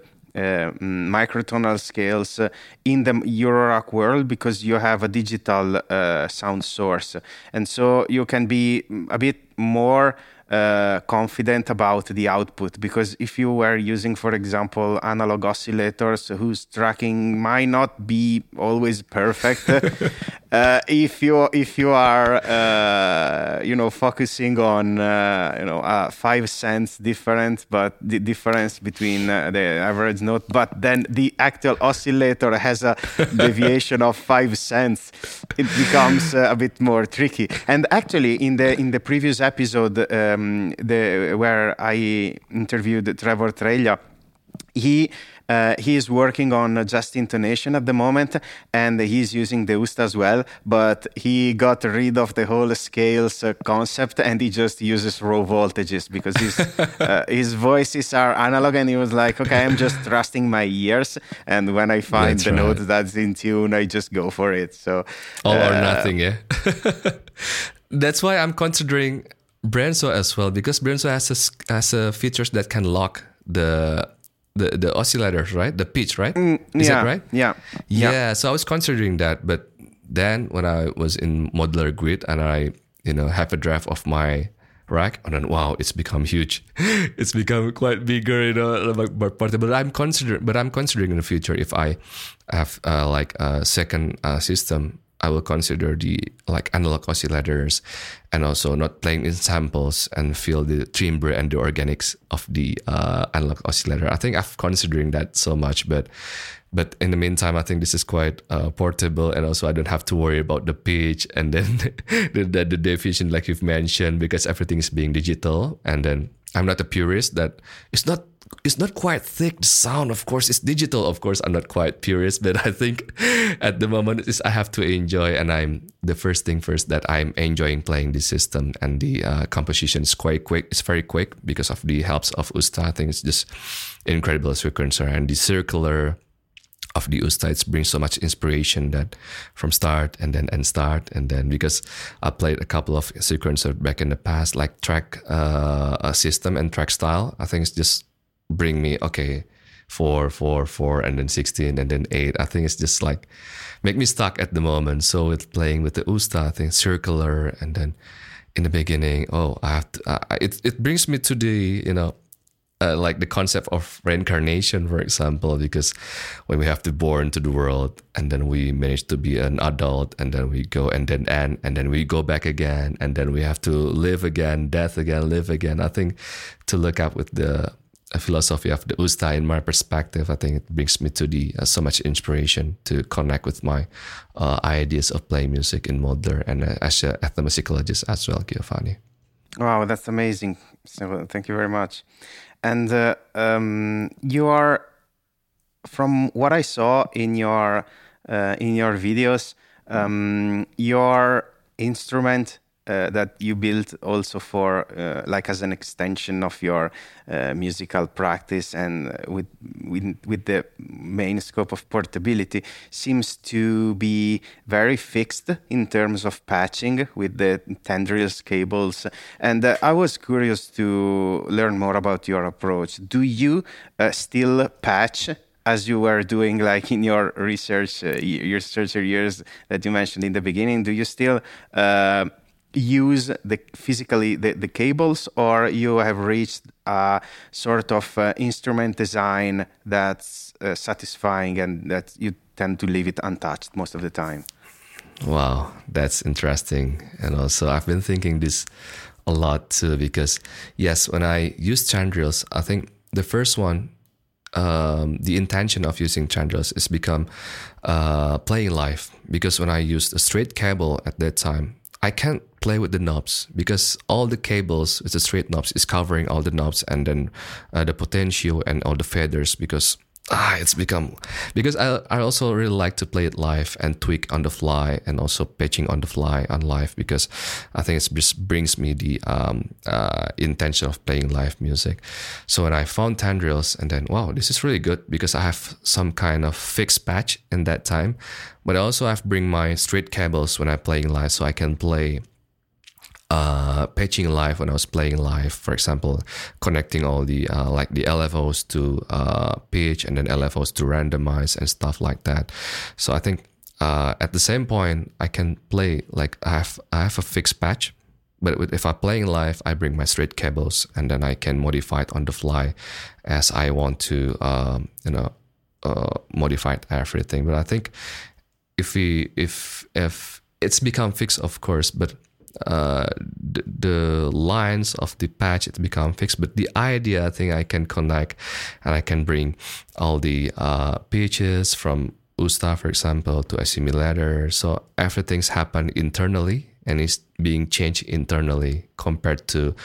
microtonal scales uh, in the Eurorack world because you have a digital uh, sound source, and so you can be mm, a bit more uh, confident about the output because if you were using, for example, analog oscillators whose tracking might not be always perfect, uh, if you if you are uh, you know focusing on uh, you know uh, five cents difference, but the difference between uh, the average note, but then the actual oscillator has a deviation of five cents, it becomes uh, a bit more tricky. And actually, in the in the previous episode, um, the where I interviewed Trevor Trelia, he uh, he is working on just intonation at the moment and he's using the USTA as well but he got rid of the whole scales uh, concept and he just uses raw voltages because his uh, his voices are analog and he was like okay i'm just trusting my ears and when i find That's the right. note that's in tune i just go for it so All or uh, nothing, yeah. That's why I'm considering Brenso as well because Brenso has a, has a features that can lock the the the oscillators, right? The pitch, right? Is Mm, yeah that right? yeah Yeah. So I was considering that, but then when I was in modular grid and I, you know, have a draft of my rack and then wow it's become huge it's become quite bigger you know portable but i'm considering but i'm considering in the future if i have uh, like a second uh, system I will consider the like analog oscillators and also not playing in samples and feel the timbre and the organics of the uh, analog oscillator. I think I'm considering that so much, but but in the meantime, I think this is quite uh, portable, and also I don't have to worry about the pitch and then the, the, the definition, like you've mentioned, because everything is being digital. And then I'm not a purist that it's not it's not quite thick. The sound, of course, is digital. Of course, I'm not quite purist, but I think at the moment is I have to enjoy, and I'm the first thing first that I'm enjoying playing the system, and the uh, composition is quite quick. It's very quick because of the helps of Usta. I think it's just incredible sequencer and the circular of the Ustaites brings so much inspiration that from start and then and start and then because I played a couple of sequencer back in the past like track uh, system and track style. I think it's just bring me okay four four four and then 16 and then eight. I think it's just like make me stuck at the moment. So with playing with the Usta I think circular and then in the beginning oh I have to, uh, it, it brings me to the you know uh, like the concept of reincarnation, for example, because when we have to born to the world and then we manage to be an adult and then we go and then end and then we go back again and then we have to live again, death again, live again. I think to look up with the philosophy of the Usta in my perspective, I think it brings me to the uh, so much inspiration to connect with my uh, ideas of playing music in modular and uh, as a ethnomusicologist as well, Giovanni. Wow, that's amazing. So thank you very much. And uh, um, you are, from what I saw in your uh, in your videos, um, your instrument uh, that you built also for uh, like as an extension of your uh, musical practice and uh, with, with with the main scope of portability seems to be very fixed in terms of patching with the tendrils cables. And uh, I was curious to learn more about your approach. Do you uh, still patch as you were doing like in your research your research years that you mentioned in the beginning? Do you still use the physically the, the cables or you have reached a sort of uh, instrument design that's uh, satisfying and that you tend to leave it untouched most of the time? Wow that's interesting. And also i've been thinking this a lot too because yes when i use tendrils i think the first one um, the intention of using tendrils is become uh, playing live because when I used a straight cable at that time, I can't play with the knobs because all the cables with the straight knobs is covering all the knobs and then uh, the potential and all the feathers because ah, it's become because I I also really like to play it live and tweak on the fly and also pitching on the fly on live because I think it just brings me the um, uh, intention of playing live music. So when I found tendrils and then wow, this is really good because I have some kind of fixed patch in that time, but I also have bring my straight cables when I'm playing live so I can play uh, patching live when I was playing live, for example, connecting all the uh, like the LFOs to uh, pitch and then LFOs to randomize and stuff like that. So I think uh, at the same point I can play like I have I have a fixed patch, but if I'm playing live, I bring my straight cables and then I can modify it on the fly as I want to, um, you know, uh, modify everything. But I think if we if if it's become fixed, of course, but uh, the, the, lines of the patch it become fixed. But the idea i think i can connect and i can bring all the uh, pitches from usta for example to Assimil8or so everything's happen internally and is being changed internally compared to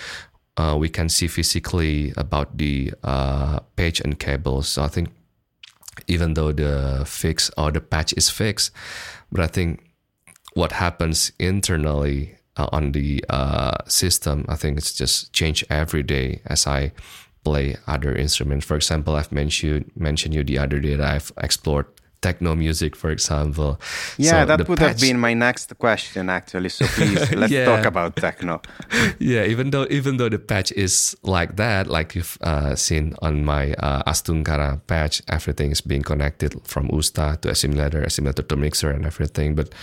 uh, we can see physically about the uh, page and cables so i think even though the fix or the patch is fixed but i think what happens internally uh, on the uh, system. I think it's just change every day as I play other instruments. For example, I've mentioned mentioned you the other day that I've explored techno music, for example. Yeah, so that would patch... have been my next question, actually. So please let's yeah. talk about techno. yeah, even though even though the patch is like that, like you've uh, seen on my uh, Astungkara patch, everything is being connected from Usta to Assimil8or, Assimil8or to mixer, and everything. But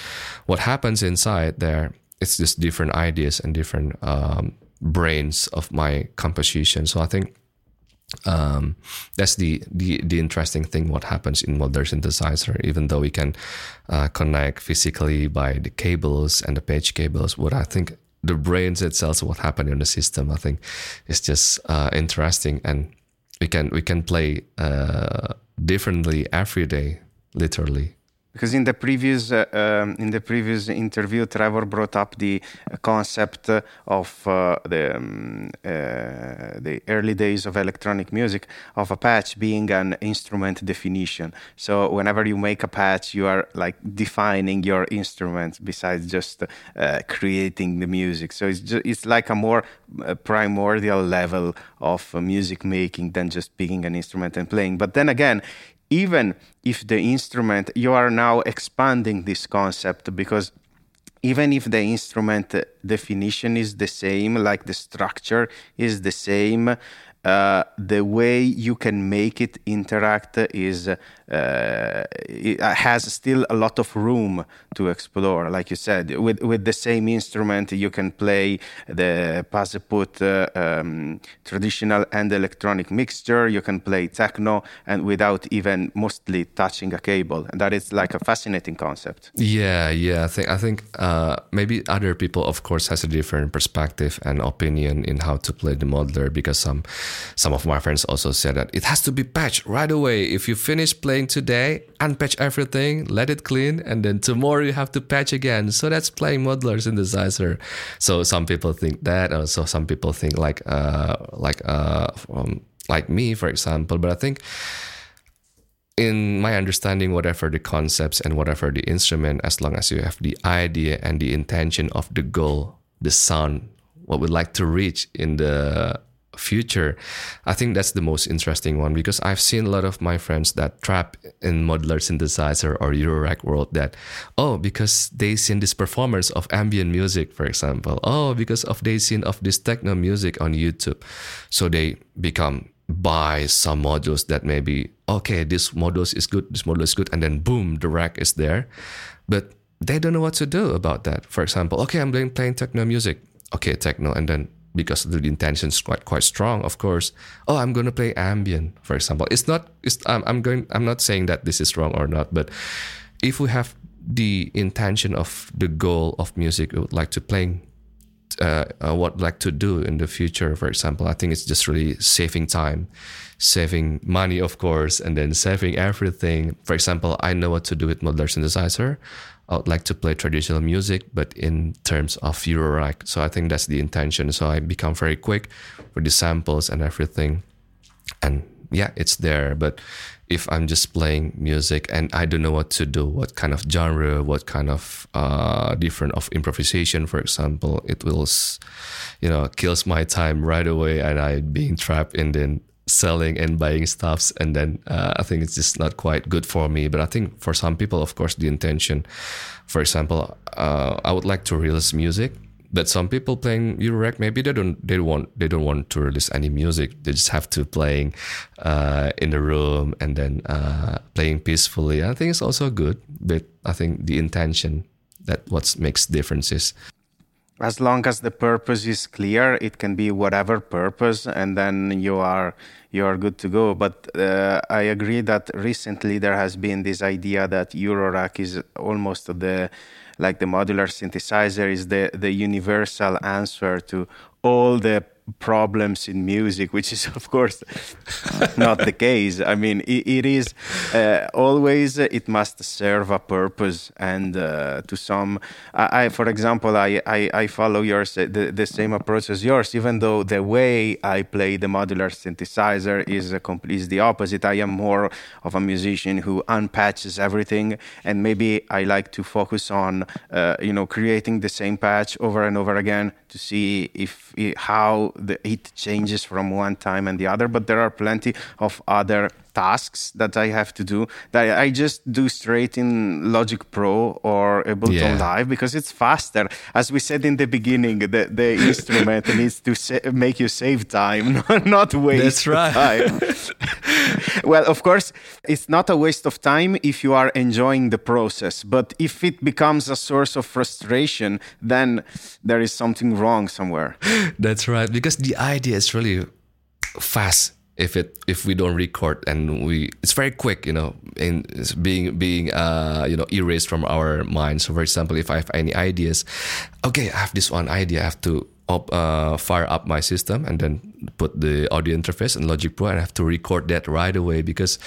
what happens inside there? It's just different ideas and different um, brains of my composition. So I think um, that's the, the the interesting thing what happens in modular synthesizer even though we can uh, connect physically by the cables and the page cables. What i think the brains itself what happened in the system. I think is just uh, interesting. And we can we can play uh, differently every day literally because in the previous uh, um, in the previous interview, Trevor brought up the concept of uh, the um, uh, the early days of electronic music of a patch being an instrument definition. So whenever you make a patch, you are like defining your instrument besides just uh, creating the music. So it's just, it's like a more uh, primordial level of music making than just picking an instrument and playing. But then again, even if the instrument, you are now expanding this concept because even if the instrument definition is the same, like the structure is the same, uh, the way you can make it interact is has still a lot of room to explore. Like you said, with with the same instrument, you can play the Baséput uh, um, traditional and electronic mixture. You can play techno, and without even mostly touching a cable. And that is like a fascinating concept. Yeah, yeah. I think I think uh, maybe other people, of course, has a different perspective and opinion in how to play the modular because some some of my friends also said that it has to be patched right away. If you finish playing today, unpatch everything, let it clean, and then tomorrow you have to patch again. So that's playing modular synthesizer. So some people think that, or so some people think like uh, like uh, um, like me, for example. But I think in my understanding, whatever the concepts and whatever the instrument, as long as you have the idea and the intention of the goal, the sound, what we'd like to reach in the future. I think that's the most interesting one because i've seen a lot of my friends that trap in modular synthesizer or eurorack world that oh because they seen this performance of ambient music for example. Oh because of they seen of this techno music on youtube. So they become buy some modules that maybe okay this modules is good this module is good and then boom the rack is there. But they don't know what to do about that. For example okay i'm playing, playing techno music. Okay techno and then because the intention is quite quite strong of course. Oh i'm going to play ambient for example. It's not it's I'm, I'm going i'm not saying that this is wrong or not but if we have the intention of the goal of music we would like to play uh, uh, what like to do in the future for example. I think it's just really saving time saving money of course and then saving everything. For example i know what to do with modular synthesizer I would like to play traditional music, but in terms of Euro Eurorack. So I think that's the intention. So I become very quick with the samples and everything. And yeah, it's there. But if I'm just playing music and I don't know what to do, what kind of genre, what kind of uh, different of improvisation, for example, it will, you know, kills my time right away, and I being trapped in the selling and buying stuffs and then uh, i think it's just not quite good for me. But i think for some people of course the intention for example uh, i would like to release music but some people playing Eurorack maybe they don't they want they don't want to release any music. They just have to playing uh, in the room and then uh, playing peacefully. I think it's also good but I think the intention that what makes differences. As long as the purpose is clear it can be whatever purpose and then you are you are good to go. But uh, i agree that recently there has been this idea that eurorack is almost the like the modular synthesizer is the the universal answer to all the problems in music, which is of course not the case. I mean, it, it is uh, always uh, it must serve a purpose, and uh, to some, I, I, for example, I, I, I follow yours uh, the, the same approach as yours, even though the way I play the modular synthesizer is a complete is the opposite. I am more of a musician who unpatches everything, and maybe I like to focus on uh, you know creating the same patch over and over again to see if how the, it changes from one time and the other. But there are plenty of other tasks that I have to do that I just do straight in Logic Pro or Ableton yeah. Live because it's faster. As we said in the beginning, the, the instrument needs to sa- make you save time, not waste That's right. time. well, of course, it's not a waste of time if you are enjoying the process, but if it becomes a source of frustration, then there is something wrong somewhere. That's right, because the idea is really fast if it if we don't record and we it's very quick you know in being being uh you know erased from our minds so for example if i have any ideas okay i have this one idea i have to up, uh, fire up my system and then put the audio interface in Logic Pro and I have to record that right away because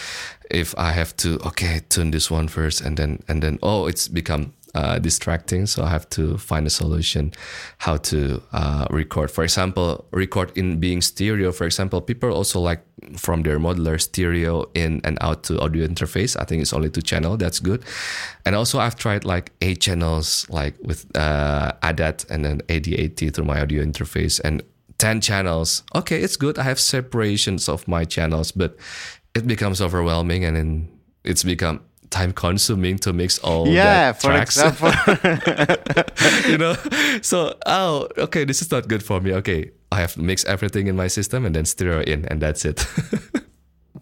if I have to okay turn this one first and then and then oh it's become uh, distracting. So I have to find a solution how to uh, record. For example, record in being stereo. For example, people also like from their modular stereo in and out to audio interface. I think it's only two channel. That's good. And also I've tried like eight channels, like with uh, ADAT and then AD80 through my audio interface and 10 channels. Okay, it's good. I have separations of my channels, but it becomes overwhelming and then it's become time consuming to mix all yeah for tracks. example. You know? So oh okay this is not good for me. Okay i have to mix everything in my system and then stereo in and that's it.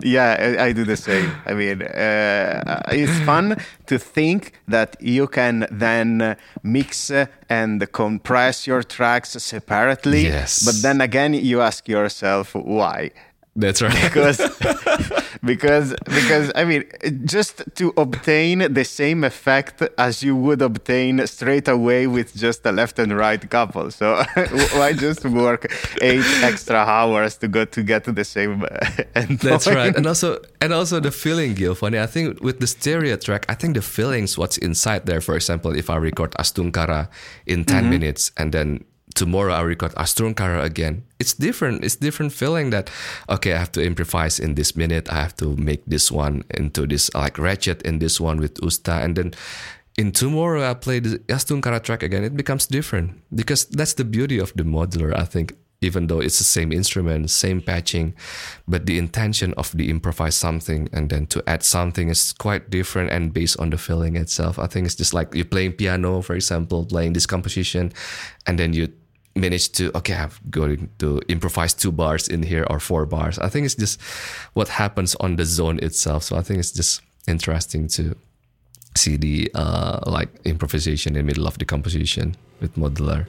Yeah I, I, do the same. I mean uh, it's fun to think that you can then mix and compress your tracks separately yes. but then again you ask yourself why that's right. Because because because I mean just to obtain the same effect as you would obtain straight away with just a left and right couple. So why just work eight extra hours to go to get to the same end That's right. And also and also the feeling, Gil. Funny, I think with the stereo track, I think the feelings what's inside there. For example, if I record Astungkara in 10 mm-hmm. minutes and then tomorrow I record Astungkara again. It's different. It's different feeling that okay, I have to improvise in this minute. I have to make this one into this like ratchet in this one with Usta, and then in tomorrow I play the Astungkara track again. It becomes different because that's the beauty of the modular. I think even though it's the same instrument, same patching, but the intention of the improvise something and then to add something is quite different and based on the feeling itself. I think it's just like you're playing piano, for example, playing this composition, and then you manage to okay i'm going to improvise two bars in here or four bars. I think it's just what happens on the zone itself. So i think it's just interesting to see the uh, like improvisation in the middle of the composition with modular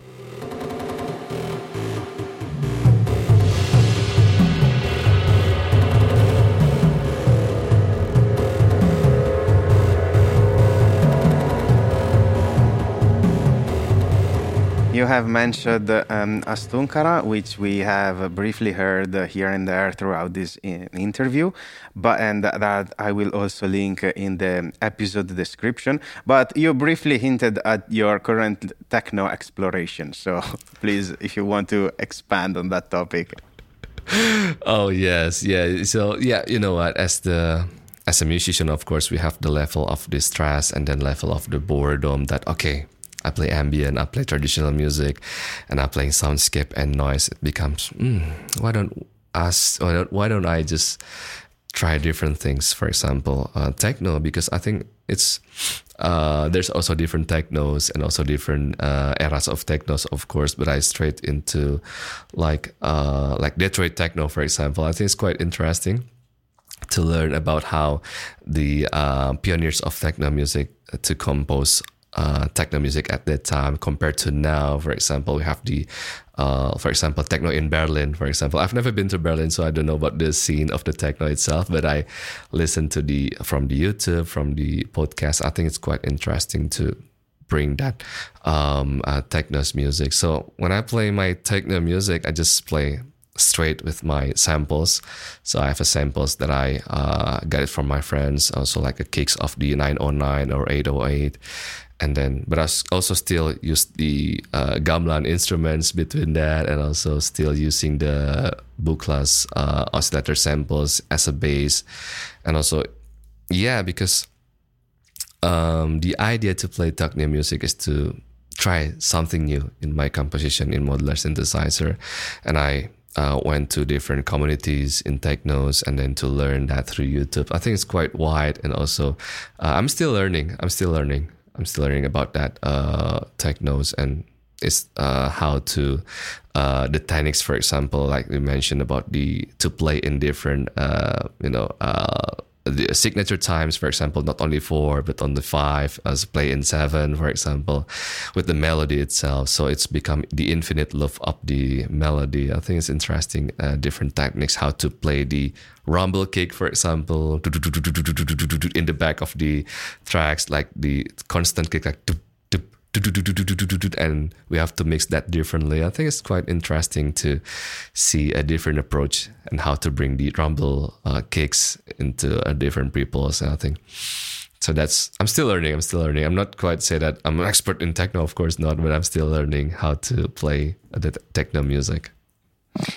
you have mentioned um, Astungkara, which we have briefly heard here and there throughout this interview, but and that I will also link in the episode description. But you briefly hinted at your current techno exploration, so please, if you want to expand on that topic. oh yes, yeah. So yeah, you know what? As the as a musician, of course, we have the level of distress and then level of the boredom. That okay I play ambient, I play traditional music, and I play soundscape and noise. It becomes mm, why don't us why don't, why don't I just try different things? For example, uh, techno because I think it's uh, there's also different technos and also different uh, eras of technos, of course. But I straight into like uh, like Detroit techno, for example. I think it's quite interesting to learn about how the uh, pioneers of techno music to compose uh, techno music at that time compared to now. For example, we have the, uh, for example, techno in Berlin. For example, I've never been to Berlin, so I don't know about the scene of the techno itself. But I listen to the from the YouTube, from the podcast. I think it's quite interesting to bring that um, uh, techno's music. So when I play my techno music, I just play straight with my samples. So I have a samples that I uh, got it from my friends, also like a kicks of the 909 or 808 and then but I also still use the uh, gamelan instruments between that and also still using the Buchlas uh, oscillator samples as a base, and also yeah because um, the idea to play techno music is to try something new in my composition in modular synthesizer, and I uh, went to different communities in technos and then to learn that through YouTube. I think it's quite wide, and also uh, I'm still learning. I'm still learning. I'm still learning about that uh, technos and it's uh, how to uh, the techniques, for example, like we mentioned about the to play in different uh, you know uh, the signature times, for example, not only four but on the five, as play in seven, for example, with the melody itself. So it's become the infinite love of the melody. I think it's interesting, uh, different techniques, how to play the rumble kick, for example, in the back of the tracks, like the constant kick, like and we have to mix that differently. I think it's quite interesting to see a different approach and how to bring the rumble uh, kicks into a different people's. I think so. That's I'm still learning. I'm still learning. I'm not quite say that I'm an expert in techno, of course not, but I'm still learning how to play the techno music.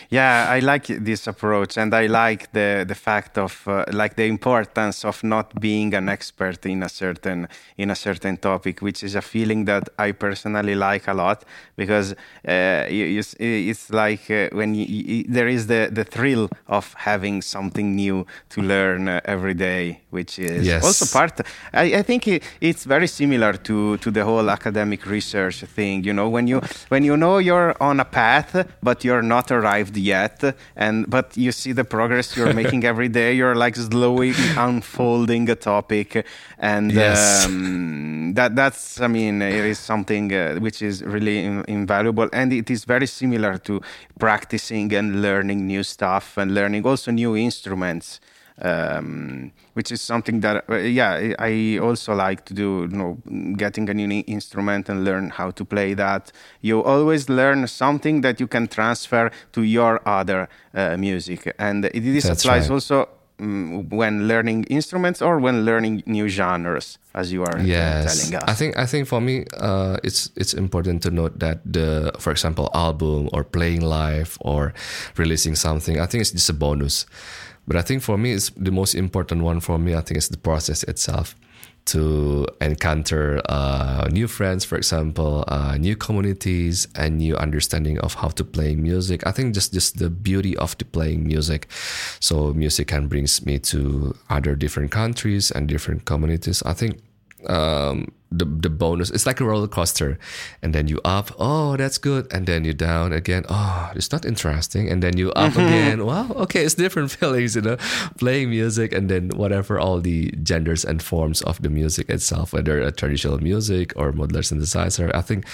Yeah, I like this approach, and I like the the fact of uh, like the importance of not being an expert in a certain in a certain topic, which is a feeling that I personally like a lot because uh, you, you, it's like uh, when you, there is the the thrill of having something new to learn uh, every day, which is yes. also part. I, I think it, it's very similar to to the whole academic research thing. You know, when you when you know you're on a path, but you're not arrived yet and but you see the progress you're making every day you're like slowly unfolding a topic and yes. um, that that's i mean it is something uh, which is really in, invaluable and it is very similar to practicing and learning new stuff and learning also new instruments um, which is something that uh, yeah I also like to do. You know, getting a new instrument and learn how to play that. You always learn something that you can transfer to your other uh, music, and this That's applies right. also um, when learning instruments or when learning new genres as you are uh, yes. telling us. I think I think for me uh, it's it's important to note that the for example album or playing live or releasing something I think it's just a bonus. But I think for me, it's the most important one for me. I think it's the process itself to encounter uh, new friends, for example, uh, new communities, and new understanding of how to play music. I think just just the beauty of the playing music. So music can brings me to other different countries and different communities. I think um, the the bonus. It's like a roller coaster, and then you up. Oh, that's good, and then you down again. Oh, it's not interesting, and then you up mm-hmm. again. Wow, okay, it's different feelings, you know, playing music, and then whatever all the genders and forms of the music itself, whether a traditional music or modular synthesizer. I think.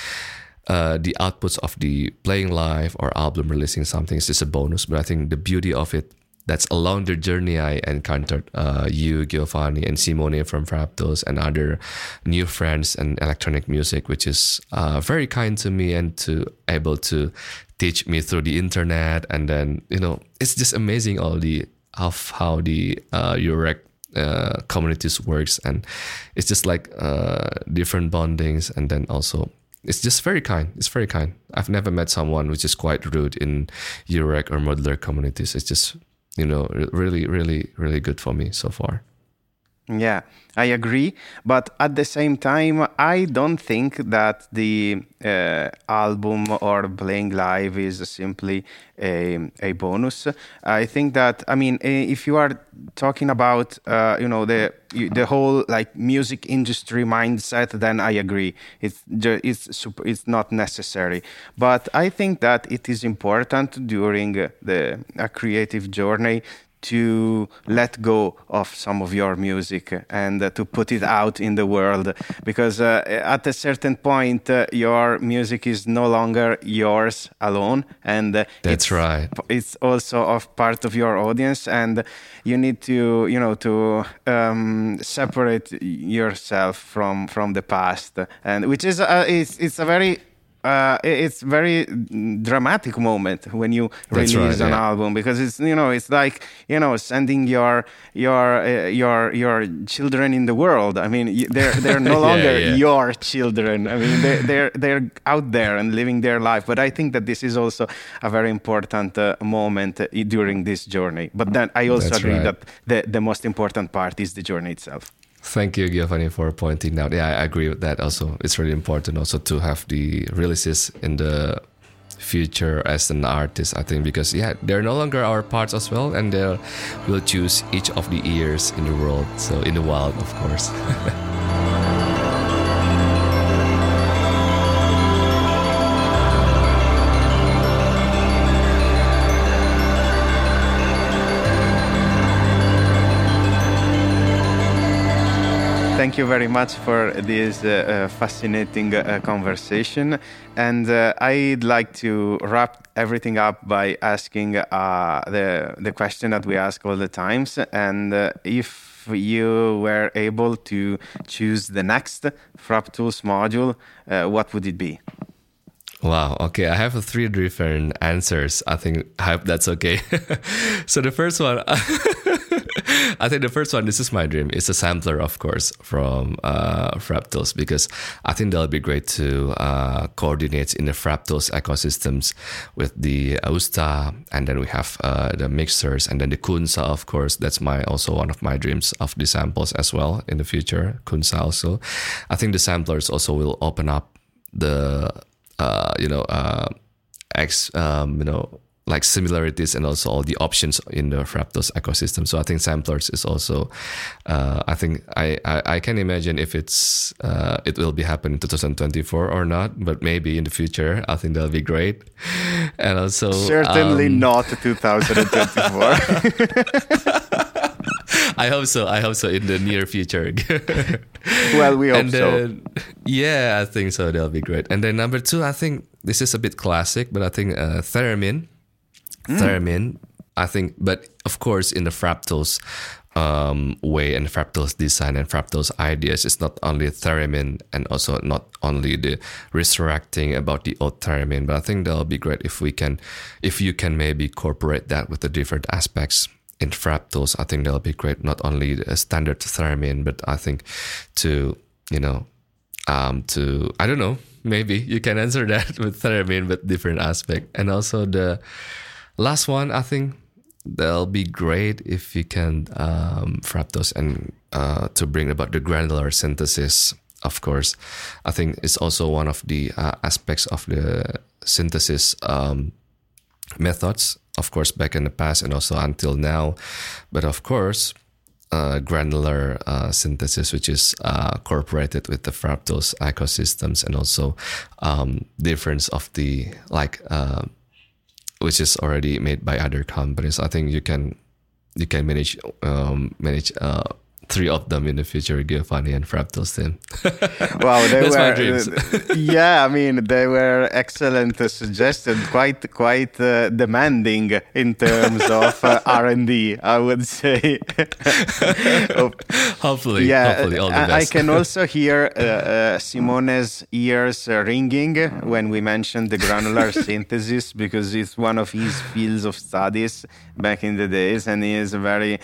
Uh, the outputs of the playing live or album releasing something is just a bonus, but I think the beauty of it that's along the journey I encountered uh, you, Giovanni, and Simone from Frap Tools, and other new friends and electronic music, which is uh, very kind to me and to able to teach me through the internet. And then you know, it's just amazing all the of how the uh, Eurorack uh, communities works, and it's just like uh, different bondings, and then also it's just very kind. It's very kind. I've never met someone which is quite rude in Eurorack or modular communities. It's just you know, really, really, really good for me so far. Yeah, I agree. But at the same time, I don't think that the uh, album or playing live is simply a, a bonus. I think that, I mean, if you are talking about, uh, you know, the the whole like music industry mindset, then I agree. It's it's super, it's not necessary. But I think that it is important during the a creative journey to let go of some of your music and uh, to put it out in the world. Because uh, at a certain point uh, your music is no longer yours alone and uh, that's it's, right. it's also of part of your audience and you need to you know to um, separate yourself from from the past. And which is uh, it's, it's a very uh, it's very dramatic moment when you That's release right, an yeah. album because it's you know it's like you know sending your your uh, your your children in the world. I mean they're they're no longer yeah, yeah. your children. I mean they're, they're they're out there and living their life. But I think that this is also a very important uh, moment uh, during this journey. But then I also That's agree right. that the the most important part is the journey itself. Thank you, Giovanni, for pointing out. Yeah, I agree with that. Also, it's really important also to have the releases in the future as an artist. I think because yeah, they're no longer our parts as well, and they will choose each of the ears in the world. So in the wild, of course. thank you very much for this uh, uh, fascinating uh, conversation. And uh, I'd like to wrap everything up by asking uh, the, the question that we ask all the times. And uh, if you were able to choose the next FrapTools module, what would it be? Wow. Okay. I have three different answers. I think I hope that's okay. so the first one, I think the first one, this is my dream, It's a sampler, of course, from uh, because I think that'll be great to uh, coordinate in the FrapTools ecosystems with the USTA, and then we have uh, the mixers, and then the Kunsa, of course. That's my also one of my dreams of the samples as well in the future. Kunsa also. I think the samplers also will open up the, uh, you know, uh, X, um, you know, like similarities and also all the options in the FrapTools ecosystem. So I think samplers is also, uh, I think I, I, I, can imagine if it's uh, it will be happening in 2024 or not, but maybe in the future I think that'll be great. And also certainly um, not 2024. I hope so. I hope so in the near future. well, we hope then, so. Yeah, I think so. That'll be great. And then number two, I think this is a bit classic, but I think uh, theremin mm. theremin. I think, but of course, in the FrapTools um, way and FrapTools design and FrapTools ideas, it's not only theremin and also not only the resurrecting about the old theremin, but I think that'll be great if we can, if you can maybe incorporate that with the different aspects in FrapTools. I think that'll be great. Not only a standard theremin, but I think to you know, um, to I don't know, maybe you can answer that with theremin, but different aspect, and also the last one, I think they'll be great if you can um, and uh, to bring about the granular synthesis. Of course, I think it's also one of the uh, aspects of the synthesis um, methods. Of course, back in the past and also until now, but of course, uh, granular uh, synthesis, which is uh, incorporated with the FrapTools ecosystems, and also um, difference of the like uh, which is already made by other companies. I think you can you can manage um, manage uh, three of them in the future, Giovanni and FrapTools team. wow, they That's were, my dreams. Uh, yeah, I mean, they were excellent uh, suggested, quite quite uh, demanding in terms of uh, R and D. I would say. hopefully, yeah, hopefully, all the best. I can also hear uh, uh, Simone's ears ringing when we mentioned the granular synthesis because it's one of his fields of studies back in the days, and he is very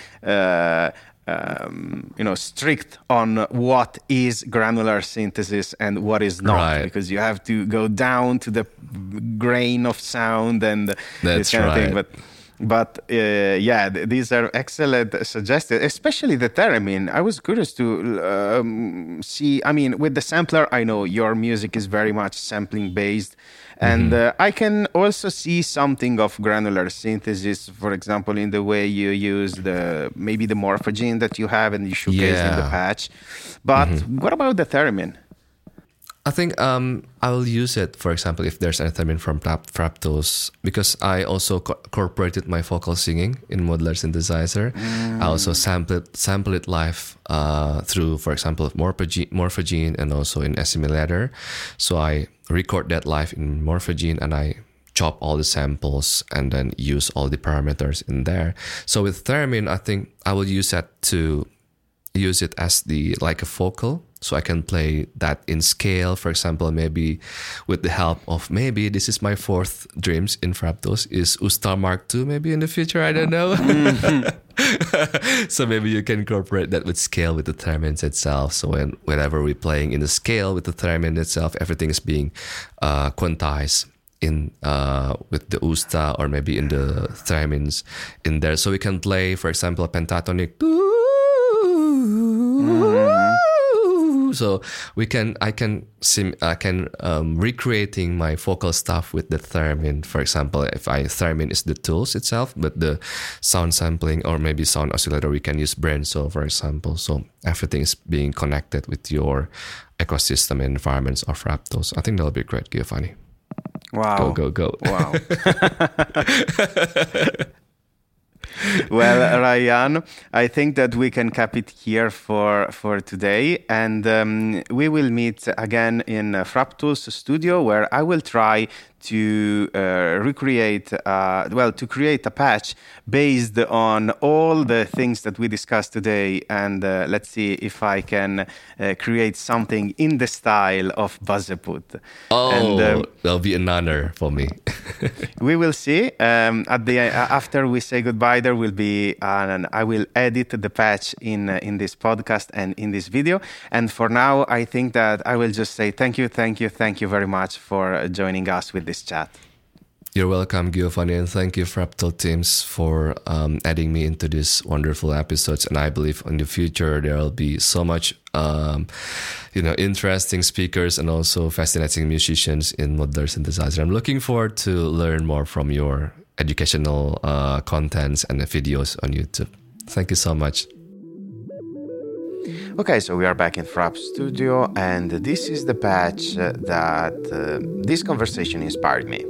um, you know strict on what is granular synthesis and what is not right. because you have to go down to the grain of sound and That's this kind right. of thing but but uh, yeah, th- these are excellent suggestions, especially the theremin. I was curious to um, see. I mean, with the sampler, I know your music is very much sampling based, and mm-hmm. uh, I can also see something of granular synthesis, for example, in the way you use the maybe the morphagene that you have and you showcase yeah. in the patch. But mm-hmm. what about the theremin? I think um, I will use it, for example, if there's anything from Frap Tools, because I also co- incorporated my vocal singing in modular synthesizer. Mm. I also sample it, sample it live uh, through, for example, Morphagene, Morphagene and also in Assimil8or. So I record that live in Morphagene and I chop all the samples and then use all the parameters in there. So with Theremin, I think I will use that to use it as the like a focal so I can play that in scale. For example, maybe with the help of maybe this is my fourth dreams in FrapTools is USTA Mark II. Maybe in the future, I don't know. So maybe you can incorporate that with scale with the theremins itself. So when whenever we're playing in the scale with the theremin itself, everything is being uh, quantized in uh, with the USTA or maybe in the theremins in there. So we can play, for example, pentatonic. So we can, I can sim, I can um, recreating my vocal stuff with the theremin. For example, if I theremin is the tools itself, but the sound sampling or maybe sound oscillator, we can use Brenso, for example. So everything is being connected with your ecosystem and environments of Frap Tools. I think that'll be great, Giovanni. Wow. Go, go, go. Wow. well, Rayhan, I think that we can cap it here for for today, and um, we will meet again in uh, Frap Tools studio, where I will try to uh, recreate, uh, well, to create a patch based on all the things that we discussed today. And uh, let's see if I can uh, create something in the style of Baséput. Oh, and, um, that'll be an honor for me. we will see. Um, at the after we say goodbye, there will be an, I will edit the patch in uh, in this podcast and in this video. And for now, I think that I will just say thank you, thank you, thank you very much for joining us with this chat. You're welcome, Giovanni, and thank you, Frap Tools Teams, for um, adding me into these wonderful episodes. And I believe in the future there will be so much, um, you know, interesting speakers and also fascinating musicians in modular synthesizer. I'm looking forward to learn more from your educational uh, contents and the videos on YouTube. Thank you so much. Okay, so we are back in Frap Studio, and this is the patch that uh, this conversation inspired me.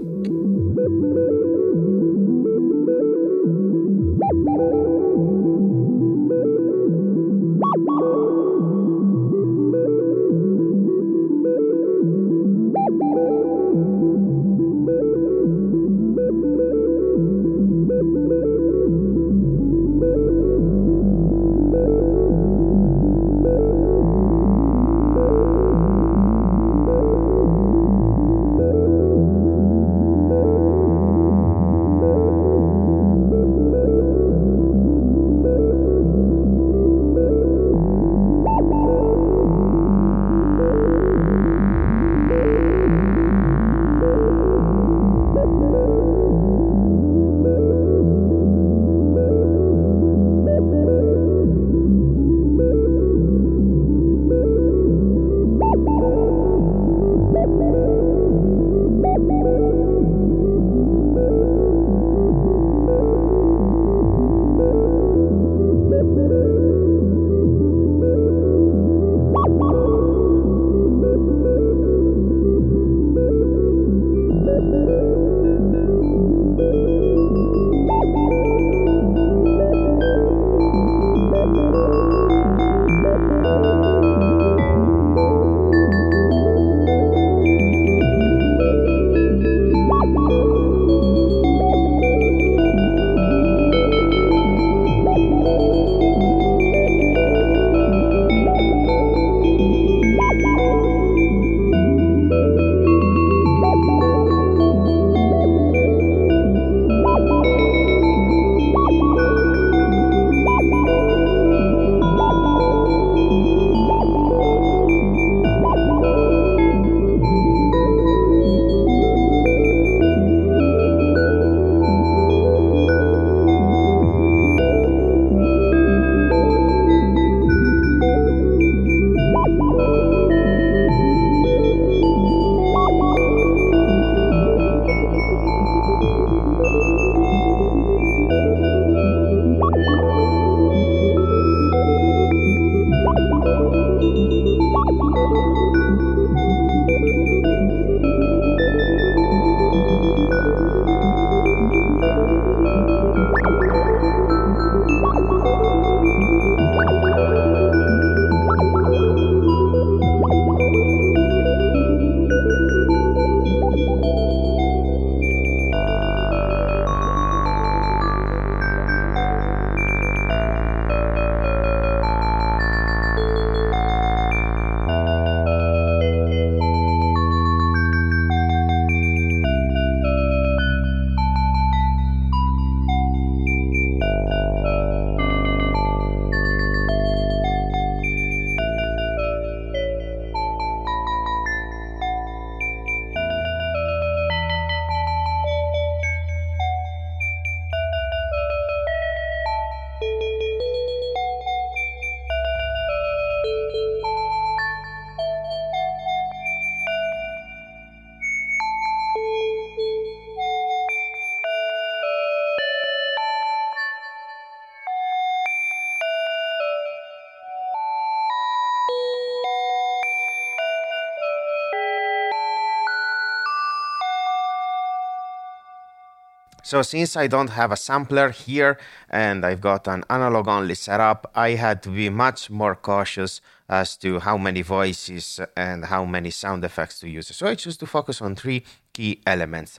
So since I don't have a sampler here and I've got an analog only setup, I had to be much more cautious as to how many voices and how many sound effects to use. So I choose to focus on three key elements.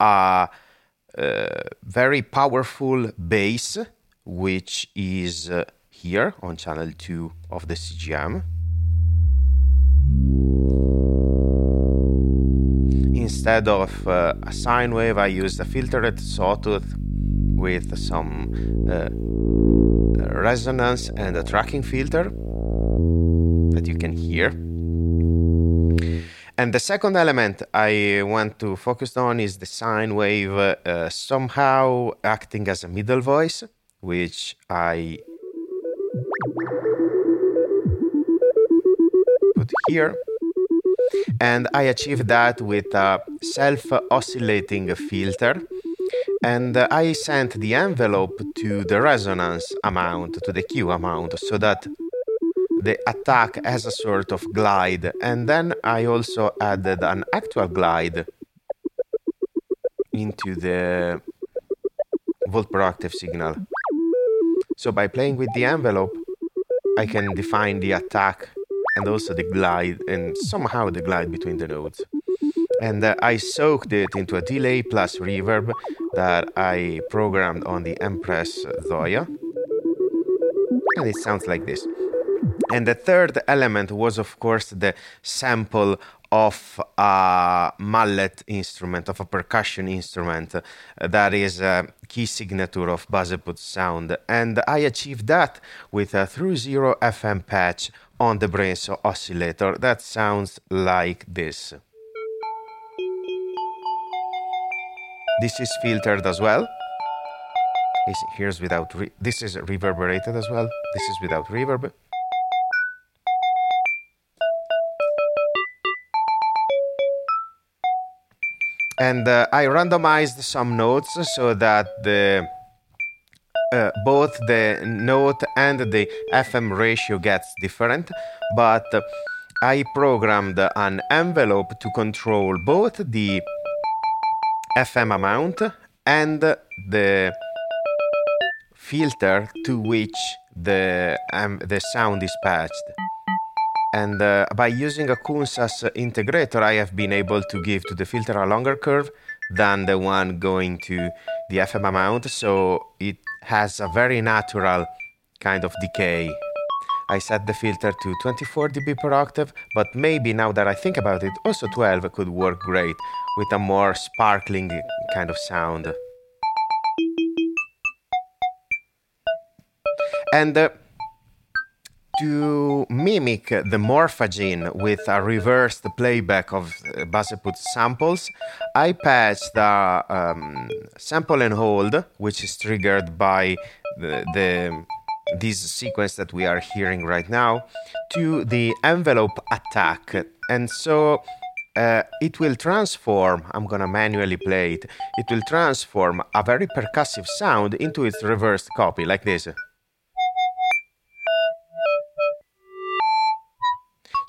A uh, very powerful bass, which is uh, here on channel 2 of the CGM. Instead of uh, a sine wave, I used a filtered sawtooth with some uh, resonance and a tracking filter that you can hear. And the second element I want to focus on is the sine wave uh, somehow acting as a middle voice, which I here. And I achieved that with a self oscillating filter. And uh, I sent the envelope to the resonance amount, to the Q amount, so that the attack has a sort of glide. And then I also added an actual glide into the volt per signal. So by playing with the envelope, I can define the attack and also the glide and somehow the glide between the notes. And uh, I soaked it into a delay plus reverb that I programmed on the Empress Zoia. And it sounds like this. And the third element was, of course, the sample of a mallet instrument, of a percussion instrument that is a key signature of Baséput's sound. And I achieved that with a through zero FM patch on the Brenso oscillator that sounds like this. This is filtered as well. Here's without re- this is reverberated as well. This is without reverb. and uh, I randomized some notes so that the uh, both the note and the FM ratio gets different, but I programmed an envelope to control both the FM amount and the filter to which the um, the sound is patched. And uh, by using a Kunsas integrator, I have been able to give to the filter a longer curve than the one going to the FM amount, so it has a very natural kind of decay. I set the filter to 24 dB per octave, but maybe now that I think about it, also 12 could work great with a more sparkling kind of sound. And uh, to mimic the morphagene with a reversed playback of Baséput's samples, I patched the um, sample and hold, which is triggered by the, the this sequence that we are hearing right now, to the envelope attack. And so uh, it will transform, I'm gonna manually play it, it will transform a very percussive sound into its reversed copy, like this.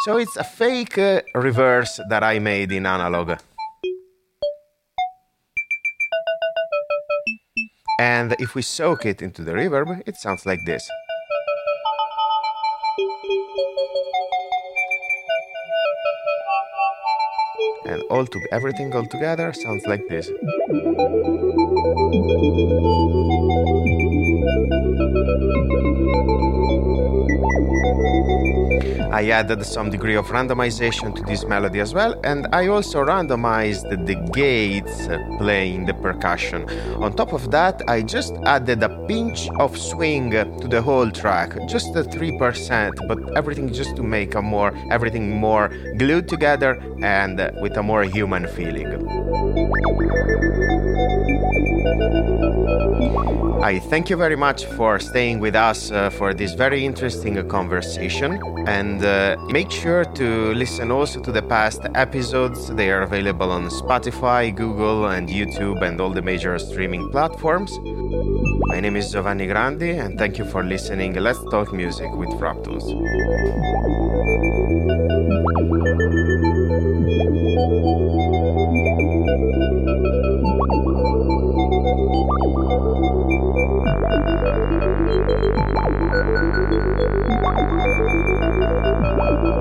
So it's a fake uh, reverse that I made in analog. And if we soak it into the reverb, it sounds like this. And all to everything all together sounds like this. I added some degree of randomization to this melody as well, and I also randomized the gates playing the percussion. On top of that, I just added a pinch of swing to the whole track, just a 3%, but everything just to make a more everything more glued together and with a more human feeling. I thank you very much for staying with us uh, for this very interesting conversation. And uh, make sure to listen also to the past episodes. They are available on Spotify, Google, and YouTube, and all the major streaming platforms. My name is Giovanni Grandi, and thank you for listening. Let's Talk Music with Frap Tools.